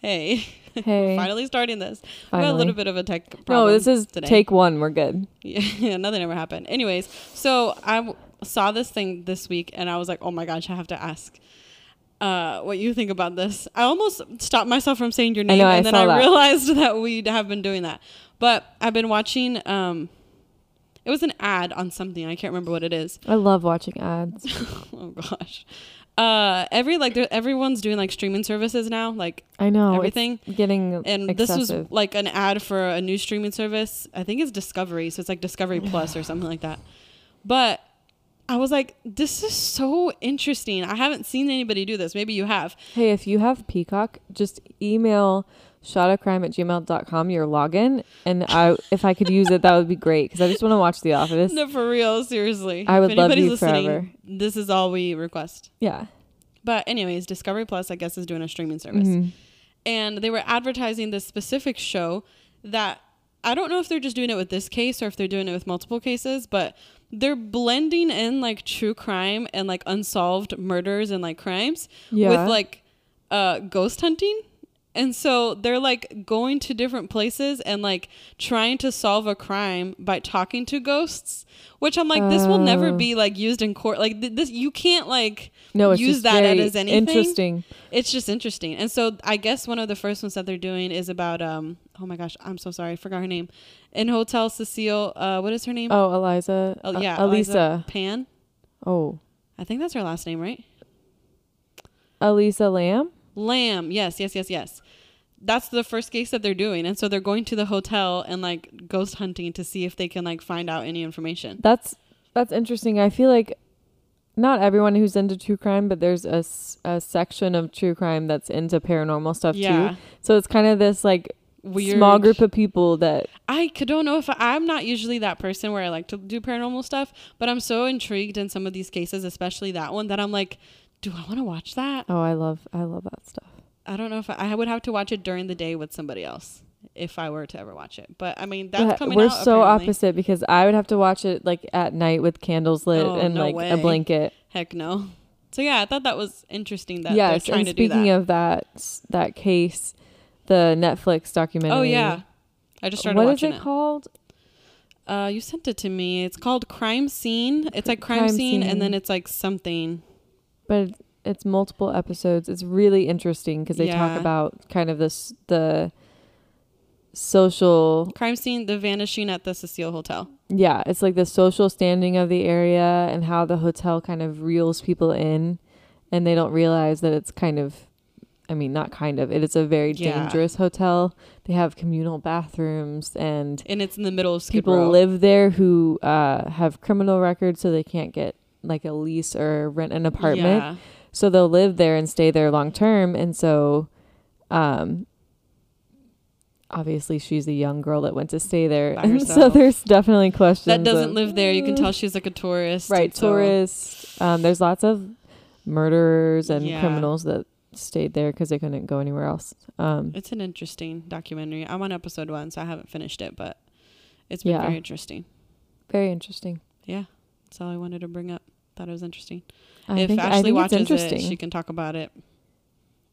Hey, Hey. finally starting this. We got a little bit of a tech problem. No, this is today. take one. We're good. Yeah, nothing ever happened. Anyways, so I w- saw this thing this week and I was like, oh my gosh, I have to ask uh, what you think about this. I almost stopped myself from saying your I name know, I and then I that. realized that we have been doing that. But I've been watching, um, it was an ad on something. I can't remember what it is. I love watching ads. oh gosh. Uh, every like there, everyone's doing like streaming services now, like I know everything. Getting And this was like an ad for a new streaming service. I think it's Discovery, so it's like Discovery Plus or something like that. But I was like, this is so interesting. I haven't seen anybody do this. Maybe you have. Hey, if you have Peacock, just email shotofcrime at gmail.com your login. And I, if I could use it, that would be great because I just want to watch The Office. No, for real, seriously. I would if love you forever. This is all we request. Yeah. But anyways, Discovery Plus, I guess, is doing a streaming service. Mhm. and they were advertising this specific show that I don't know if they're just doing it with this case or if they're doing it with multiple cases, but they're blending in like true crime and like unsolved murders and like crimes Yeah. with like uh ghost hunting. And so they're like going to different places and like trying to solve a crime by talking to ghosts, which I'm like, this will never be like used in court. Like th- this, you can't like no, use that as anything. interesting. it's just interesting. And so I guess one of the first ones that they're doing is about um oh my gosh, I'm so sorry, I forgot her name. In Hotel Cecil, uh what is her name? Oh, Eliza. Oh, uh, yeah, Elisa. Eliza Pan. Oh, I think that's her last name, right? Elisa Lam. Lam. Yes, yes, yes, yes. That's the first case that they're doing. And so they're going to the hotel and like ghost hunting to see if they can like find out any information. That's that's interesting. I feel like not everyone who's into true crime, but there's a, a section of true crime that's into paranormal stuff Yeah. too. So it's kind of this like Weird. small group of people that I could- don't know if I, I'm not usually that person where I like to do paranormal stuff, but I'm so intrigued in some of these cases, especially that one, that I'm like, do I want to watch that? oh, I love I love that stuff. I don't know if I, I would have to watch it during the day with somebody else if I were to ever watch it. But I mean, that's coming we're out. so apparently. opposite because I would have to watch it like at night with candles lit Oh, and no like way. a blanket. Heck no. So yeah, I thought that was interesting that yes, they're trying and to do speaking that. of that that case, the Netflix documentary. oh yeah, I just started What is watching it What was it called? Uh, you sent it to me. It's called Crime Scene. It's like crime, Crime scene, Scene. and then it's like something. but it's multiple episodes. It's really interesting because they Yeah. talk about kind of this the social Crime Scene: The Vanishing at the Cecil Hotel. yeah, it's like the social standing of the area and how the hotel kind of reels people in and they don't realize that it's kind of I mean not kind of it is a very Yeah. dangerous hotel. They have communal bathrooms and And it's in the middle of Skid people Row. live there who uh, have criminal records so they can't get like a lease or rent an apartment. Yeah. So they'll live there and stay there long term. And so, um, obviously she's a young girl that went to stay there. And so there's definitely questions. That doesn't of- live there. You can tell she's like a tourist. Right. so- Tourists. Um, there's lots of murderers and Yeah. criminals that stayed there because they couldn't go anywhere else. Um, It's an interesting documentary. I'm on episode one, so I haven't finished it, but it's been Yeah. very interesting. very interesting. Yeah, that's all I wanted to bring up. Thought it was interesting. I if think, Ashley watches interesting. it, she can talk about it.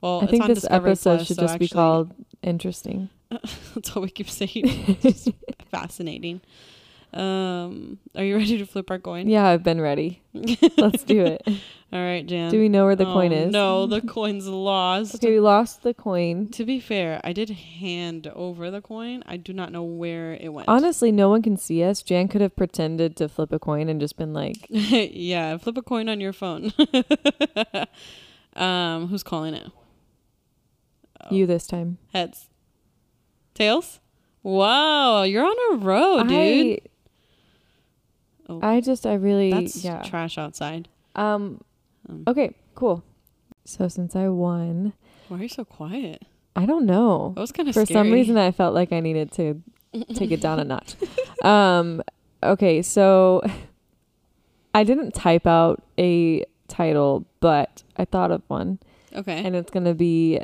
Well, I it's think on this Discovery episode Plus, should so just be called interesting. That's all we keep saying. Just fascinating. Um, are you ready to flip our coin? Yeah, I've been ready. Let's do it. All right, Jan. Do we know where the Oh, coin is? No, the coin's lost. Okay, we lost the coin. To be fair, I did hand over the coin. I do not know where it went. Honestly, no one can see us. Jan could have pretended to flip a coin and just been like, yeah, flip a coin on your phone. um, who's calling it? Oh, "You this time." heads, tails. Wow, you're on a roll, dude. Oh, I, just, I really, that's yeah. trash outside. um. Um, Okay. Cool. So since I won, Why are you so quiet? I don't know. That was kind of For scary. some reason, I felt like I needed to take it down a notch. Um. Okay. So I didn't type out a title, but I thought of one. okay. and it's gonna be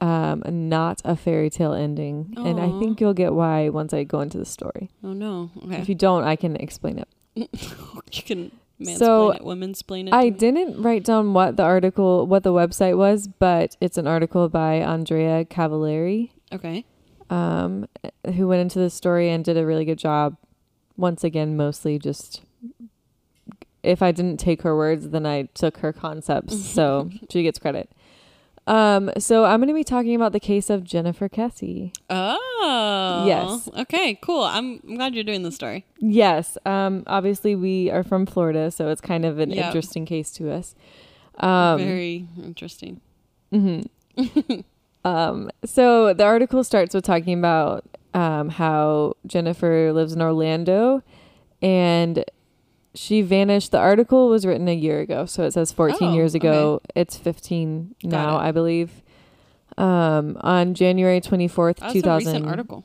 um not a fairy tale ending and i think you'll get why once i go into the story oh no. Okay. if you don't i can explain it you can Mansplain So, it, Women'splain it. I didn't write down what the article, what the website was, but it's an article by Andrea Cavallari, Okay. um, who went into the story and did a really good job. Once again, mostly just if I didn't take her words, then I took her concepts, so she gets credit. Um, so I'm going to be talking about the case of Jennifer Kesse. Oh. Yes. Okay. Cool. I'm, I'm glad you're doing this story. Yes. Um, obviously we are from Florida, so it's kind of an Yep. interesting case to us. Um, Very interesting. Mm-hmm. um, so the article starts with talking about um, how Jennifer lives in Orlando and she vanished. The article was written a year ago, so it says 14 Oh, years ago. It's 15 now, it. I believe. Um, on January 24th, That's 2000. a recent article.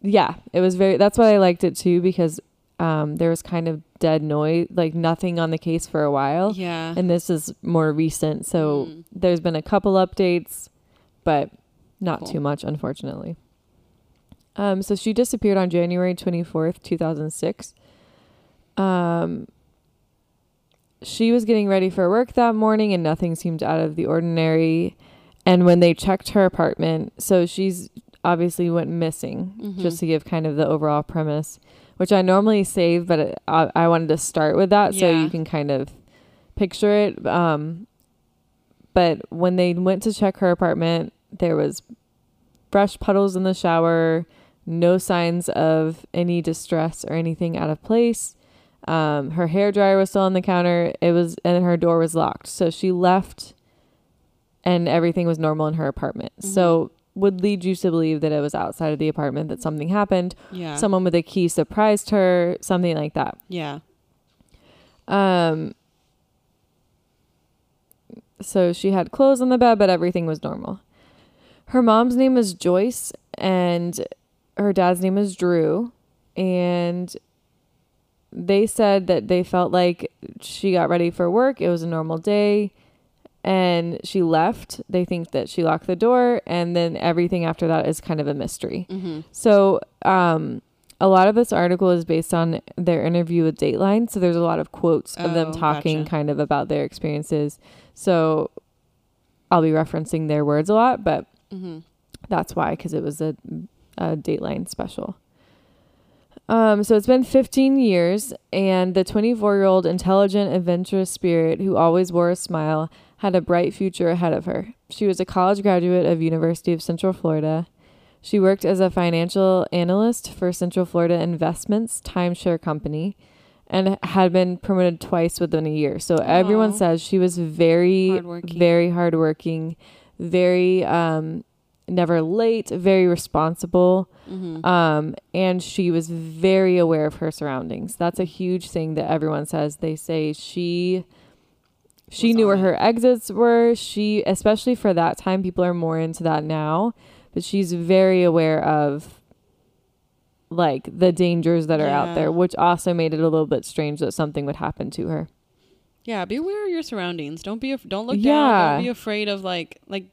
Yeah, it was very. That's why I liked it too because um, there was kind of dead noise, like nothing on the case for a while, Yeah. and this is more recent. So Mm. there's been a couple updates, but not Cool. too much, unfortunately. Um, so she disappeared on January 24th, 2006. Um, she was getting ready for work that morning and nothing seemed out of the ordinary. And when they checked her apartment, so she's obviously went missing, Mhm. just to give kind of the overall premise, which I normally save, but it, I, I wanted to start with that so you can kind of picture it. Um, but when they went to check her apartment, there was fresh puddles in the shower, no signs of any distress or anything out of place. Um, her hair dryer was still on the counter. It was, and her door was locked. So she left, and everything was normal in her apartment. Mhm. So would lead you to believe that it was outside of the apartment that something happened. Yeah. Someone with a key surprised her, something like that. yeah. Um, so she had clothes on the bed, but everything was normal. Her mom's name is Joyce, and her dad's name is Drew. And they said that they felt like she got ready for work. It was a normal day. And she left. They think that she locked the door. And then everything after that is kind of a mystery. Mm-hmm. So, um, a lot of this article is based on their interview with Dateline. So there's a lot of quotes of them Oh, talking gotcha. kind of about their experiences. So I'll be referencing their words a lot, but Mm-hmm. that's why, because it was a, a Dateline special. Um, so it's been 15 years, and the 24 year old intelligent, adventurous spirit who always wore a smile had a bright future ahead of her. She was a college graduate of University of Central Florida. She worked as a financial analyst for Central Florida Investments timeshare company and had been promoted twice within a year. So everyone Aw. says she was very Hardworking. very hardworking, very um never late, very responsible. Mm-hmm. Um, and she was very aware of her surroundings. That's a huge thing that everyone says. They say she she knew where it. her exits were. She especially for that time, people are more into that now, but she's very aware of like the dangers that are Yeah. out there, which also made it a little bit strange that something would happen to her. Yeah, be aware of your surroundings. Don't be af- don't look down. Don't be afraid of like like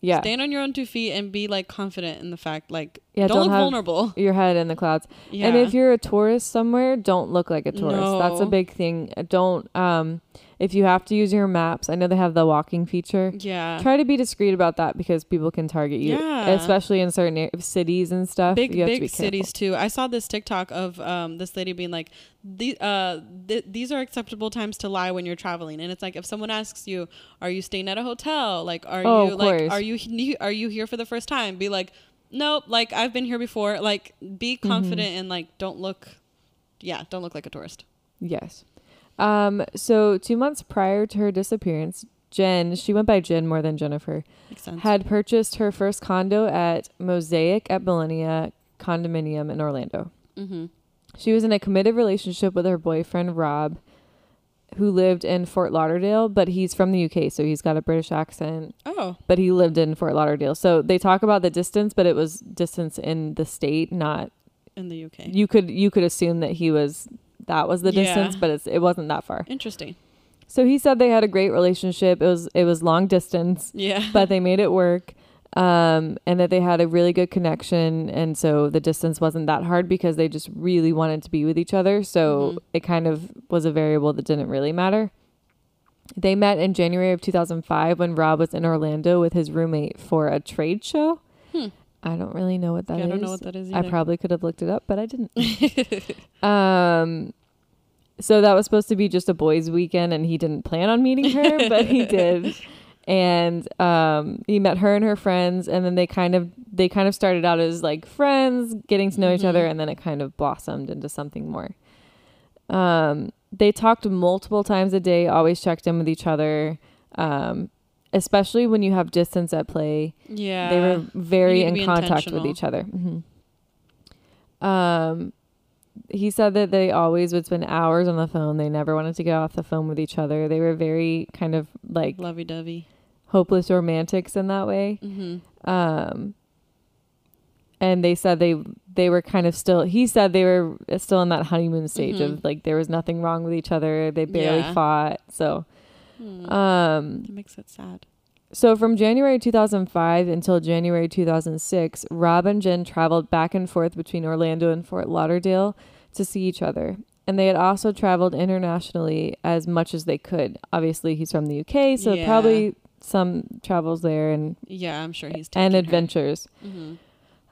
Yeah. stand on your own two feet and be like confident in the fact like Yeah, don't, don't look vulnerable. Your head in the clouds. Yeah. And if you're a tourist somewhere, don't look like a tourist. That's a big thing. Don't um if you have to use your maps, I know they have the walking feature. yeah. Try to be discreet about that because people can target you, Yeah. especially in certain cities and stuff. big you have to be big cities too. I saw this TikTok of um this lady being like, the, uh, th- these are acceptable times to lie when you're traveling, and it's like if someone asks you, "Are you staying at a hotel? Like, are Oh, you like, course. are you are you here for the first time?" Be like, "Nope, like I've been here before." Like, be Mm-hmm. confident and like don't look, yeah, don't look like a tourist. Yes. Um. So two months prior to her disappearance, Jen, she went by Jen more than Jennifer, Makes sense. had purchased her first condo at Mosaic at Millenia Condominium in Orlando. mm-hmm. She was in a committed relationship with her boyfriend Rob, who lived in Fort Lauderdale, but he's from the UK, so he's got a British accent. Oh, But he lived in Fort Lauderdale, so they talk about the distance, but it was distance in the state, not. in the UK. You could you could assume that he was that was the Yeah. distance, but it's, it wasn't that far. Interesting. So he said they had a great relationship. It was it was long distance, Yeah. but they made it work. um, and that they had a really good connection. And so the distance wasn't that hard because they just really wanted to be with each other. So Mhm. it kind of was a variable that didn't really matter. They met in January of 2005 when Rob was in Orlando with his roommate for a trade show. I don't really know what that Yeah, is. I don't know what that is Either. I probably could have looked it up, but I didn't. um, so that was supposed to be just a boys' weekend, and he didn't plan on meeting her, but he did. And um, he met her and her friends, and then they kind of they kind of started out as like friends, getting to know each other, Mhm. and then it kind of blossomed into something more. Um, they talked multiple times a day, always checked in with each other. Um, especially when you have distance at play, yeah. they were very in contact with each other. hmm Um, he said that they always would spend hours on the phone. They never wanted to get off the phone with each other. They were very kind of like lovey dovey. hopeless romantics in that way. Mm-hmm. Um, and they said they they were kind of still. He said they were still in that honeymoon stage Mhm. of like there was nothing wrong with each other. They barely Yeah. fought. So, Hmm. um, it makes it sad. so from January 2005 until January 2006, Rob and Jen traveled back and forth between Orlando and Fort Lauderdale to see each other. And they had also traveled internationally as much as they could. Obviously, he's from the UK, so Yeah. probably some travels there and Yeah, I'm sure he's and adventures. Mm-hmm.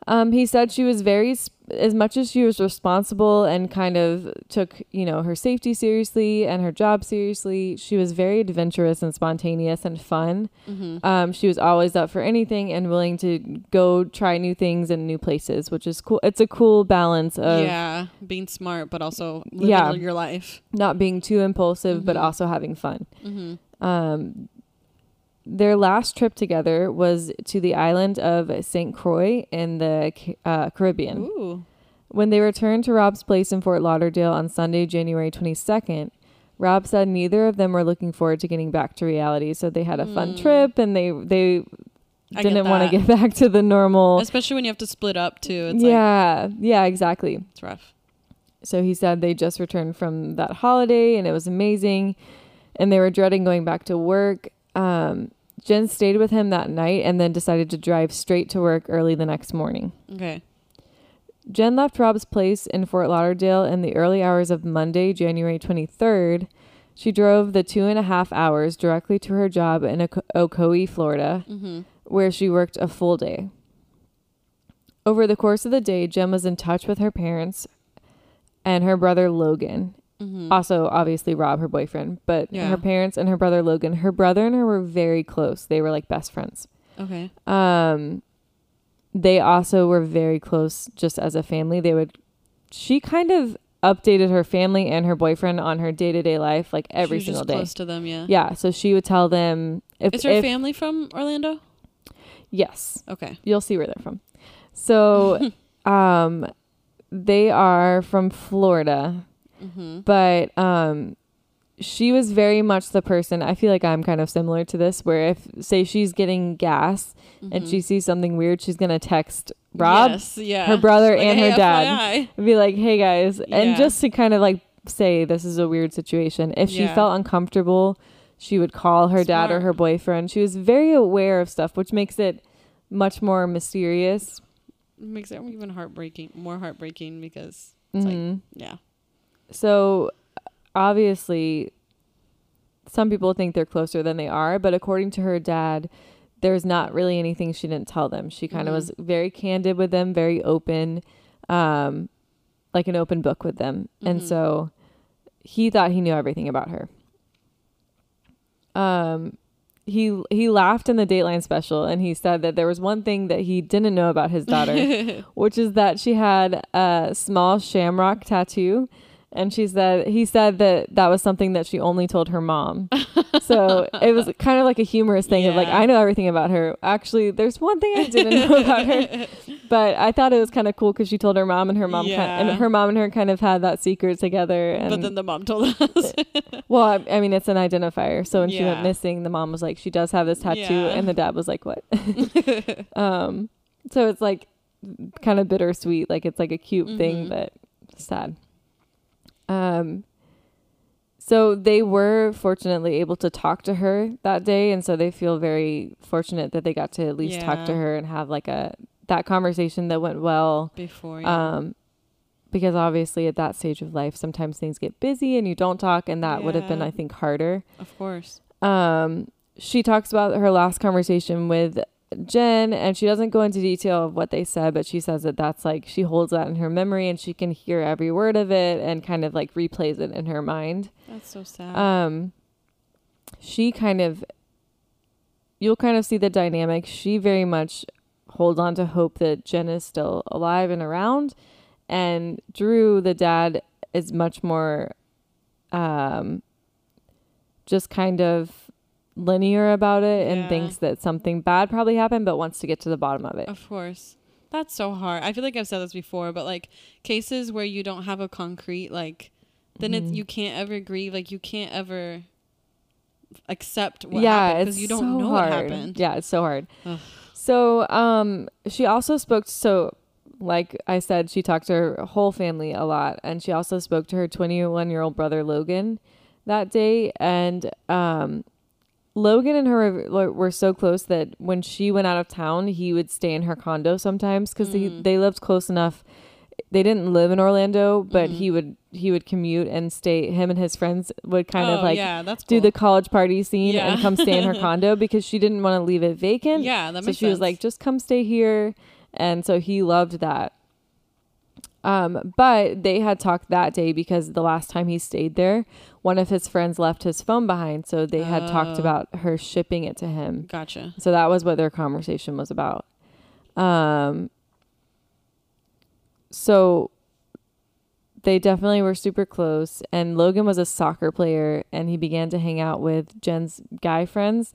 Um, he said she was very, as much as she was responsible and kind of took, you know, her safety seriously and her job seriously, she was very adventurous and spontaneous and fun. Mm-hmm. Um, she was always up for anything and willing to go try new things and new places, which is cool. It's a cool balance of yeah, being smart, but also living Yeah. your life. not being too impulsive, but Mhm. also having fun. Mm-hmm. Um, their last trip together was to the island of St. Croix in the uh, Caribbean. Ooh. When they returned to Rob's place in Fort Lauderdale on Sunday, January 22nd, Rob said neither of them were looking forward to getting back to reality. So they had a fun Mm. trip and they they I didn't want to get back to the normal. Especially when you have to split up too. It's like yeah, yeah, exactly. it's rough. So he said they just returned from that holiday and it was amazing and they were dreading going back to work. Um, Jen stayed with him that night and then decided to drive straight to work early the next morning. Okay. Jen left Rob's place in Fort Lauderdale in the early hours of Monday, January 23rd. She drove the two and a half hours directly to her job in Oco- Ocoee, Florida, Mm-hmm. where she worked a full day. Over the course of the day, Jen was in touch with her parents and her brother Logan. Mm-hmm. Also, obviously, Rob, her boyfriend, but Yeah. her parents and her brother Logan. Her brother and her were very close. They were like best friends. Okay. Um, they also were very close just as a family. They would, she kind of updated her family and her boyfriend on her day to day life, like every She was single day. Close to them, yeah. Yeah. So she would tell them if, Is her if- family from Orlando? yes, Okay. you'll see where they're from. So, um, they are from Florida, Mm-hmm. but um she was very much the person i feel like i'm kind of similar to this where if say she's getting gas and she sees something weird she's gonna text rob Mm-hmm. Yes, yeah. her brother Like, and hey, her dad FYI. and be like hey guys and just to kind of like say this is a weird situation if she Yeah. felt uncomfortable she would call her dad or her boyfriend she was very aware of stuff which makes it much more mysterious Makes it even heartbreaking, more heartbreaking because it's like, Mhm. yeah. So obviously some people think they're closer than they are, but according to her dad, there's not really anything she didn't tell them. She kind of Mhm. was very candid with them, very open, um, like an open book with them. And Mhm. so he thought he knew everything about her. Um, he he laughed in the Dateline special, and he said that there was one thing that he didn't know about his daughter, which is that she had a small shamrock tattoo. And she said he said that that was something that she only told her mom. so it was kind of like a humorous thing of like I know everything about her. Actually, there's one thing I didn't know about her, but I thought it was kind of cool because she told her mom, and her mom kind Yeah. and her mom and her kind of had that secret together. And but then the mom told us. well, I, I mean, it's an identifier. So when she went missing, the mom was like, she does have this tattoo, Yeah. and the dad was like, what? um, so it's like kind of bittersweet. Like it's like a cute thing, Mhm. but sad. Um, So they were fortunately able to talk to her that day, and so they feel very fortunate that they got to at least talk to her and have like a that conversation that went well. Before. Yeah. Um, because obviously at that stage of life, sometimes things get busy and you don't talk, and that would have been, I think, harder. of course. Um, she talks about her last conversation with Jen, and she doesn't go into detail of what they said, but she says that that's like she holds that in her memory and she can hear every word of it and kind of like replays it in her mind. That's so sad. Um, she kind of, you'll kind of see the dynamic. She very much holds on to hope that Jen is still alive and around, and Drew, the dad, is much more, um, just kind of linear about it and Yeah. thinks that something bad probably happened, but wants to get to the bottom of it. Of course. That's so hard. I feel like I've said this before, but like cases where you don't have a concrete like then it's Mhm. you can't ever grieve, like you can't ever accept what yeah, happened because you don't so know hard. what happened. Yeah, it's so hard. Ugh. So, um, she also spoke. So, like I said, she talked to her whole family a lot, and she also spoke to her 21 year old brother Logan that day. And um, Logan and her were, so close that when she went out of town, he would stay in her condo sometimes because Mhm. they lived close enough. They didn't live in Orlando, but Mhm. he would he would commute and stay. Him and his friends would kind of Oh, like yeah, that's do the college party scene Yeah. and come stay in her condo because she didn't want to leave it vacant. Yeah, that makes so she was like, just come stay here. And so he loved that. Um, but they had talked that day because the last time he stayed there, one of his friends left his phone behind. So they had talked Oh. about her shipping it to him. Gotcha. So that was what their conversation was about. Um, so they definitely were super close. And Logan was a soccer player and he began to hang out with Jen's guy friends.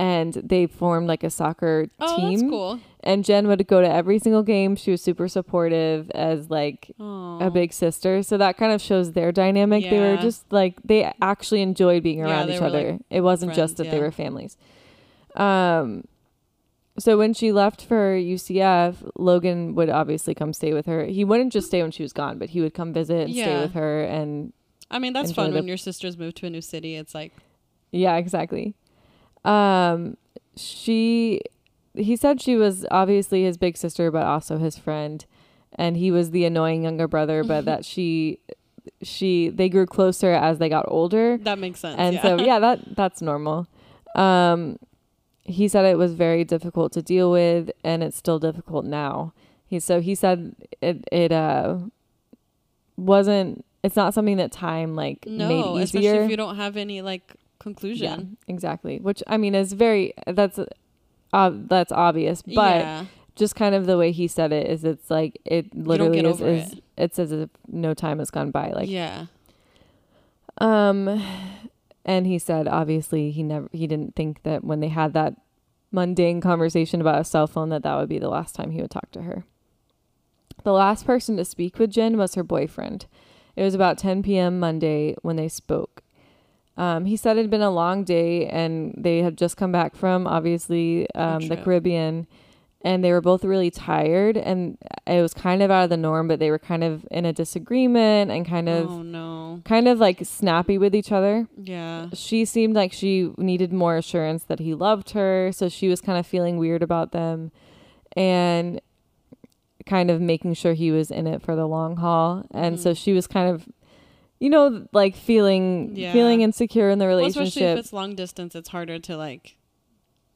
And they formed like a soccer Oh, team. that's cool. And Jen would go to every single game. She was super supportive as like Oh. a big sister. So that kind of shows their dynamic. They were just like they actually enjoyed being around they each other. like, it wasn't just friends, that they were families. Um so when she left for UCF, Logan would obviously come stay with her. He wouldn't just stay when she was gone, but he would come visit and stay with her and I mean, that's fun the- when your sisters move to a new city. It's like yeah, exactly. Um she he said she was obviously his big sister but also his friend and he was the annoying younger brother but that she she they grew closer as they got older that makes sense. and yeah. so yeah that that's normal um he said it was very difficult to deal with and it's still difficult now he so he said it it uh wasn't it's not something that time like no, made especially easier if you don't have any like conclusion. yeah exactly which i mean is very that's uh, that's obvious but yeah. just kind of the way he said it is it's like it literally is, is it. it's as if no time has gone by like yeah. Um, and he said obviously he never he didn't think that when they had that mundane conversation about a cell phone that that would be the last time he would talk to her. The last person to speak with Jen was her boyfriend. It was about 10 p.m. Monday when they spoke. Um, he said it had been a long day and they had just come back from obviously um, the. Caribbean and they were both really tired and it was kind of out of the norm but they were kind of in a disagreement and kind of oh no. kind of like snappy with each other. Yeah. She seemed like she needed more assurance that he loved her, so she was kind of feeling weird about them and kind of making sure he was in it for the long haul. And so Mhm. she was kind of you know like feeling Yeah. feeling insecure in the Well, especially relationship. if it's long distance, it's harder to like.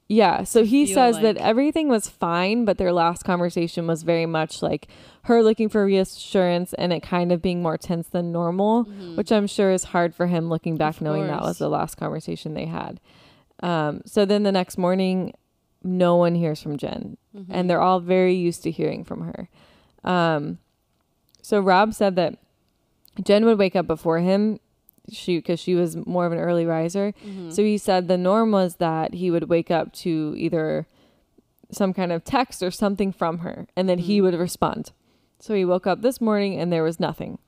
Yeah, so he says that everything was fine, but their last conversation was very much like her looking for reassurance and it kind of being more tense than normal, Mhm. which I'm sure is hard for him looking back Of knowing that was the last conversation they had. Um, so then the next morning, no one hears from Jen, Mhm. and they're all very used to hearing from her. Um, so Rob said that Jen would wake up before him, she because she was more of an early riser. Mhm. So he said the norm was that he would wake up to either some kind of text or something from her, and then he Mhm. would respond. So he woke up this morning and there was nothing.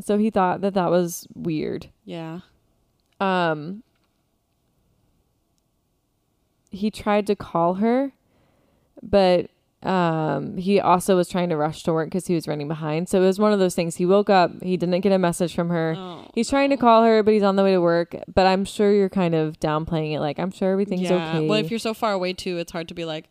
So he thought that that was weird. yeah. Um, he tried to call her, but Um, he also was trying to rush to work because he was running behind. So it was one of those things. He woke up, he didn't get a message from her. Oh, He's trying to call her, but he's on the way to work. But I'm sure you're kind of downplaying it. Like I'm sure everything's yeah. okay. Well, if you're so far away too, it's hard to be like,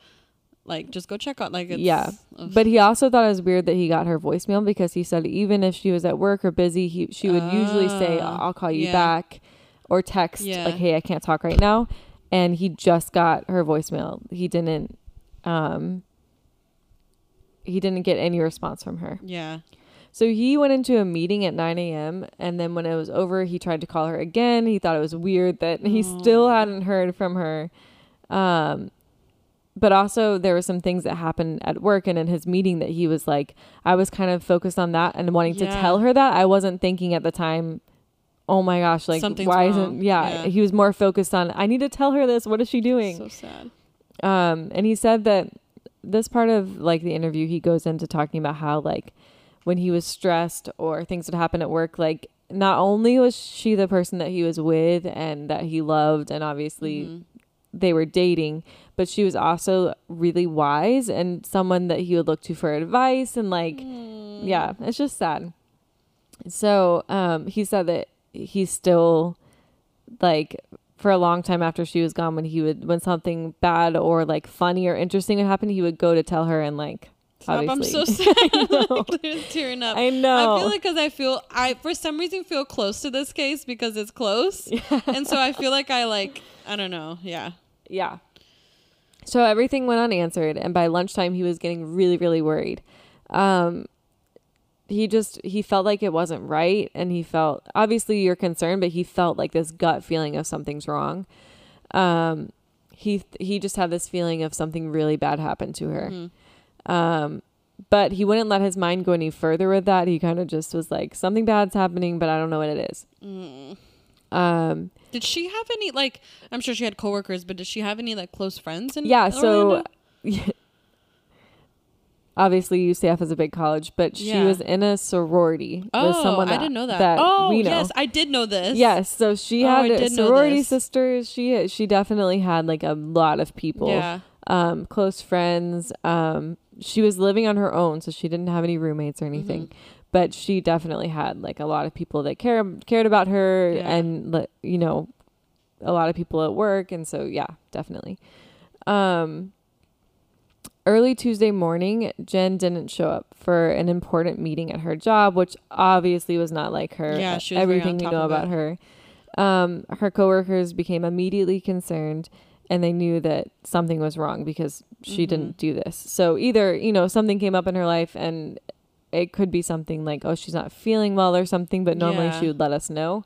like just go check out. Like, it's, Yeah. ugh. But he also thought it was weird that he got her voicemail because he said even if she was at work or busy, he she would usually say, Ah, "I'll call you yeah. back," or text Yeah. like, "Hey, I can't talk right now." And he just got her voicemail. He didn't. Um, he didn't get any response from her. yeah. So he went into a meeting at 9 a.m. and then when it was over, he tried to call her again. He thought it was weird that he still Oh. hadn't heard from her. Um, but also there were some things that happened at work and in his meeting that he was like, I was kind of focused on that and wanting to tell her that. I wasn't thinking at the time, oh my gosh, like Something's why wrong. isn't yeah, Yeah. He was more focused on I need to tell her this. What is she doing? So sad. Um, and he said that this part of like the interview, he goes into talking about how like when he was stressed or things would happen at work, like not only was she the person that he was with and that he loved, and obviously Mhm. they were dating, but she was also really wise and someone that he would look to for advice and like Mm. yeah, it's just sad. So, um, he said that he's still like for a long time after she was gone when he would when something bad or like funny or interesting would happen, he would go to tell her and like Stop, I'm so sad. I know. like, tearing up. I know. I feel like because I feel I for some reason feel close to this case because it's close, and so I feel like I like I don't know. Yeah. Yeah. So everything went unanswered, and by lunchtime, he was getting really, really worried. Um, he just he felt like it wasn't right, and he felt obviously you're concerned, but he felt like this gut feeling of something's wrong. Um, he he just had this feeling of something really bad happened to her. Mhm. Um, but he wouldn't let his mind go any further with that. He kind of just was like, something bad's happening, but I don't know what it is. Mm. Um, Did she have any like? I'm sure she had coworkers, but did she have any like close friends? In yeah so Orlando? obviously UCF is a big college but she Yeah. was in a sorority with oh, someone that, I didn't know that. oh, we know yes, I did know this. yes so she Oh, had sorority sisters she she definitely had like a lot of people Yeah. um close friends um she was living on her own so she didn't have any roommates or anything Mhm. but she definitely had like a lot of people that care cared about her Yeah. and you know a lot of people at work and so yeah definitely um early tuesday morning jen didn't show up for an important meeting at her job which obviously was not like her Yeah, she was very everything we know about it. her um her coworkers became immediately concerned and they knew that something was wrong because she Mhm. didn't do this so either you know something came up in her life and it could be something like oh she's not feeling well or something but normally Yeah. she would let us know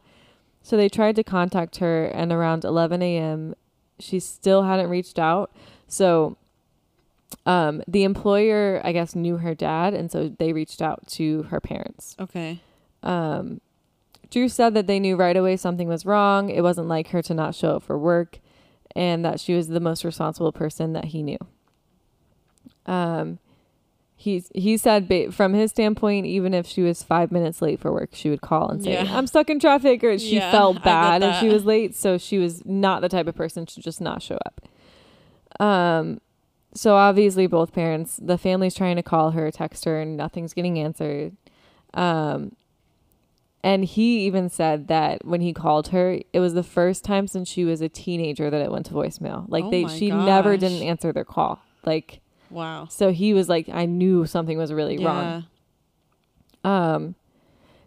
so they tried to contact her and around 11 a.m she still hadn't reached out so um the employer i guess knew her dad and so they reached out to her parents. Okay. um drew said that they knew right away something was wrong. It wasn't like her to not show up for work and that she was the most responsible person that he knew. Um he he said ba- from his standpoint even if she was five minutes late for work she would call and say Yeah. i'm stuck in traffic or she Yeah, felt bad if she was late so she was not the type of person to just not show up. Um so obviously both parents the family's trying to call her text her and nothing's getting answered. Um and he even said that when he called her it was the first time since she was a teenager that it went to voicemail. Like Oh they she never didn't answer their call. Like Wow. so he was like i knew something was really wrong. Um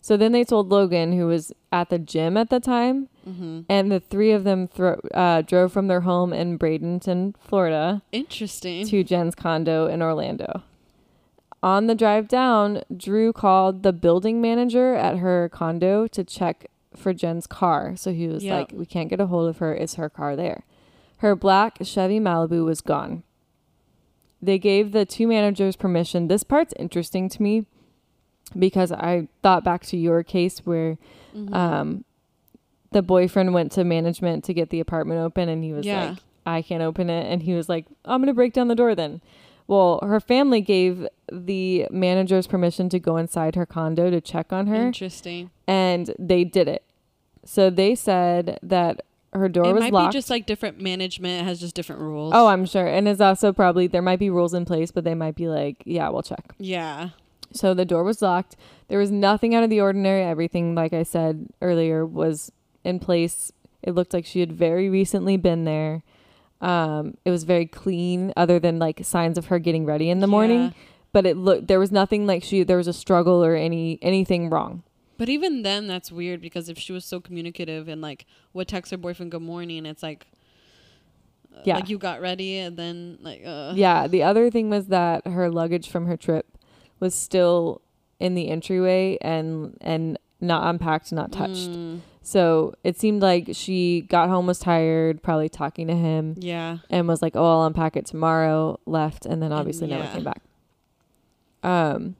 so then they told logan who was at the gym at the time Mm-hmm. and the three of them thro- uh, drove from their home in bradenton florida Interesting. to Jen's condo in Orlando. On the drive down, Drew called the building manager at her condo to check for Jen's car. So he was Yep. like, We can't get a hold of her. Is her car there? Her black Chevy Malibu was gone. They gave the two managers permission. This part's interesting to me because I thought back to your case where Mhm. um, the boyfriend went to management to get the apartment open and he was Yeah. like, I can't open it. And he was like, I'm going to break down the door then. Well, her family gave the managers permission to go inside her condo to check on her, Interesting. and they did it. So they said that her door it was might locked. be just like different management has just different rules. oh, I'm sure. And it's also probably there might be rules in place, but they might be like, yeah, we'll check. yeah. So the door was locked. There was nothing out of the ordinary. Everything, like I said earlier, was in place. It looked like she had very recently been there. Um, it was very clean, other than like signs of her getting ready in the morning. Yeah. But it looked there was nothing like she there was a struggle or any anything wrong. But even then, that's weird because if she was so communicative and like would text her boyfriend good morning, it's like, uh, Yeah. like you got ready and then like, uh, Yeah. The other thing was that her luggage from her trip was still in the entryway and and not unpacked, not touched. mm, So it seemed like she got home was tired, probably talking to him, yeah, and was like, "Oh, I'll unpack it tomorrow." Left, and then And obviously never yeah. came back. Um,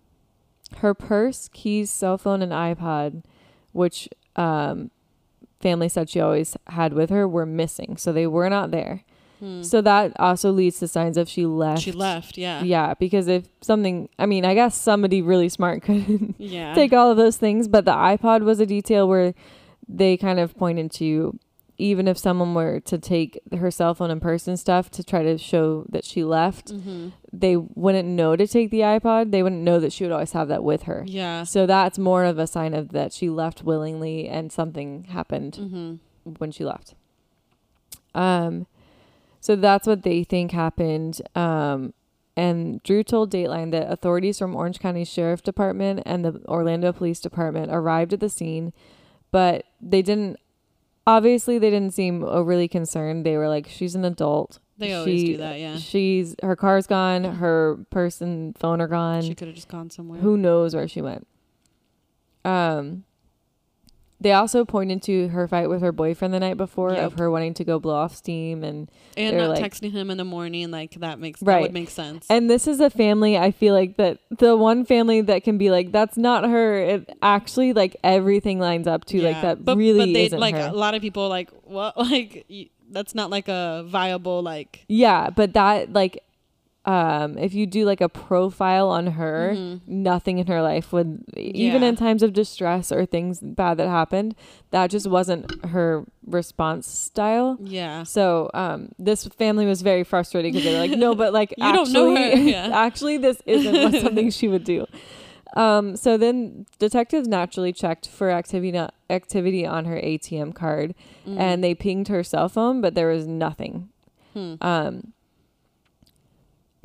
her purse, keys, cell phone, and iPod, which um, family said she always had with her, were missing. So they were not there. Hmm. So that also leads to signs of she left. she left. Yeah, Yeah, because if something, I mean, I guess somebody really smart could yeah, take all of those things, but the iPod was a detail where they kind of pointed to even if someone were to take her cell phone and purse and stuff to try to show that she left, hmm they wouldn't know to take the iPod. They wouldn't know that she would always have that with her. yeah, So that's more of a sign of that she left willingly and something happened hmm when she left. Um, so that's what they think happened. Um, and Drew told Dateline that authorities from Orange County Sheriff Department and the Orlando Police Department arrived at the scene, but they didn't. Obviously, they didn't seem overly concerned. They were like, "She's an adult. They always She- do that. Yeah, She's her car's gone. Her purse and phone are gone. she could have just gone somewhere. Who knows where she went? Um, they also pointed to her fight with her boyfriend the night before Yep. of her wanting to go blow off steam and and not like- texting him in the morning, like that makes that would make sense. and this is a family I feel like that the one family that can be like that's not her it actually like everything lines up to like that but, really but they isn't like her. a lot of people like what like y- that's not like a viable like yeah but that like um if you do like a profile on her Mhm. nothing in her life would even Yeah. in times of distress or things bad that happened that just wasn't her response style yeah So um, this family was very frustrated because they were like, no, but like You actually, don't know her, yeah. actually, this isn't something she would do. Um, so then detectives naturally checked for activity activity on her ATM card, Mm. and they pinged her cell phone, but there was nothing. Hmm. Um,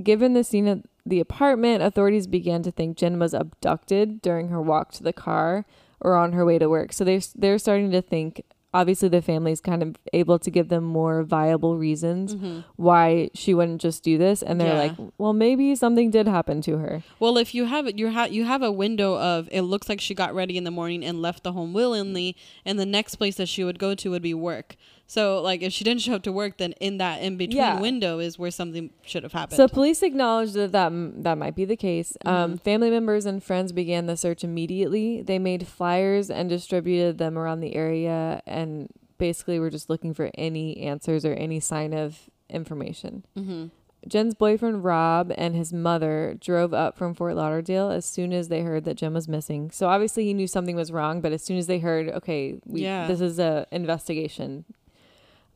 given the scene at the apartment, authorities began to think Jen was abducted during her walk to the car or on her way to work. So they're they're starting to think. Obviously, the family's kind of able to give them more viable reasons Mhm. why she wouldn't just do this, and they're Yeah. like, "Well, maybe something did happen to her." Well, if you have it, you have you have a window of it looks like she got ready in the morning and left the home willingly, and the next place that she would go to would be work. So, like, if she didn't show up to work, then in that in between Yeah. window is where something should have happened. So police acknowledged that that, that might be the case. Um, Mhm. family members and friends began the search immediately. They made flyers and distributed them around the area, and basically were just looking for any answers or any sign of information. hmm Jen's boyfriend Rob and his mother drove up from Fort Lauderdale as soon as they heard that Jen was missing. So obviously he knew something was wrong, but as soon as they heard, okay, we, Yeah. this is a investigation.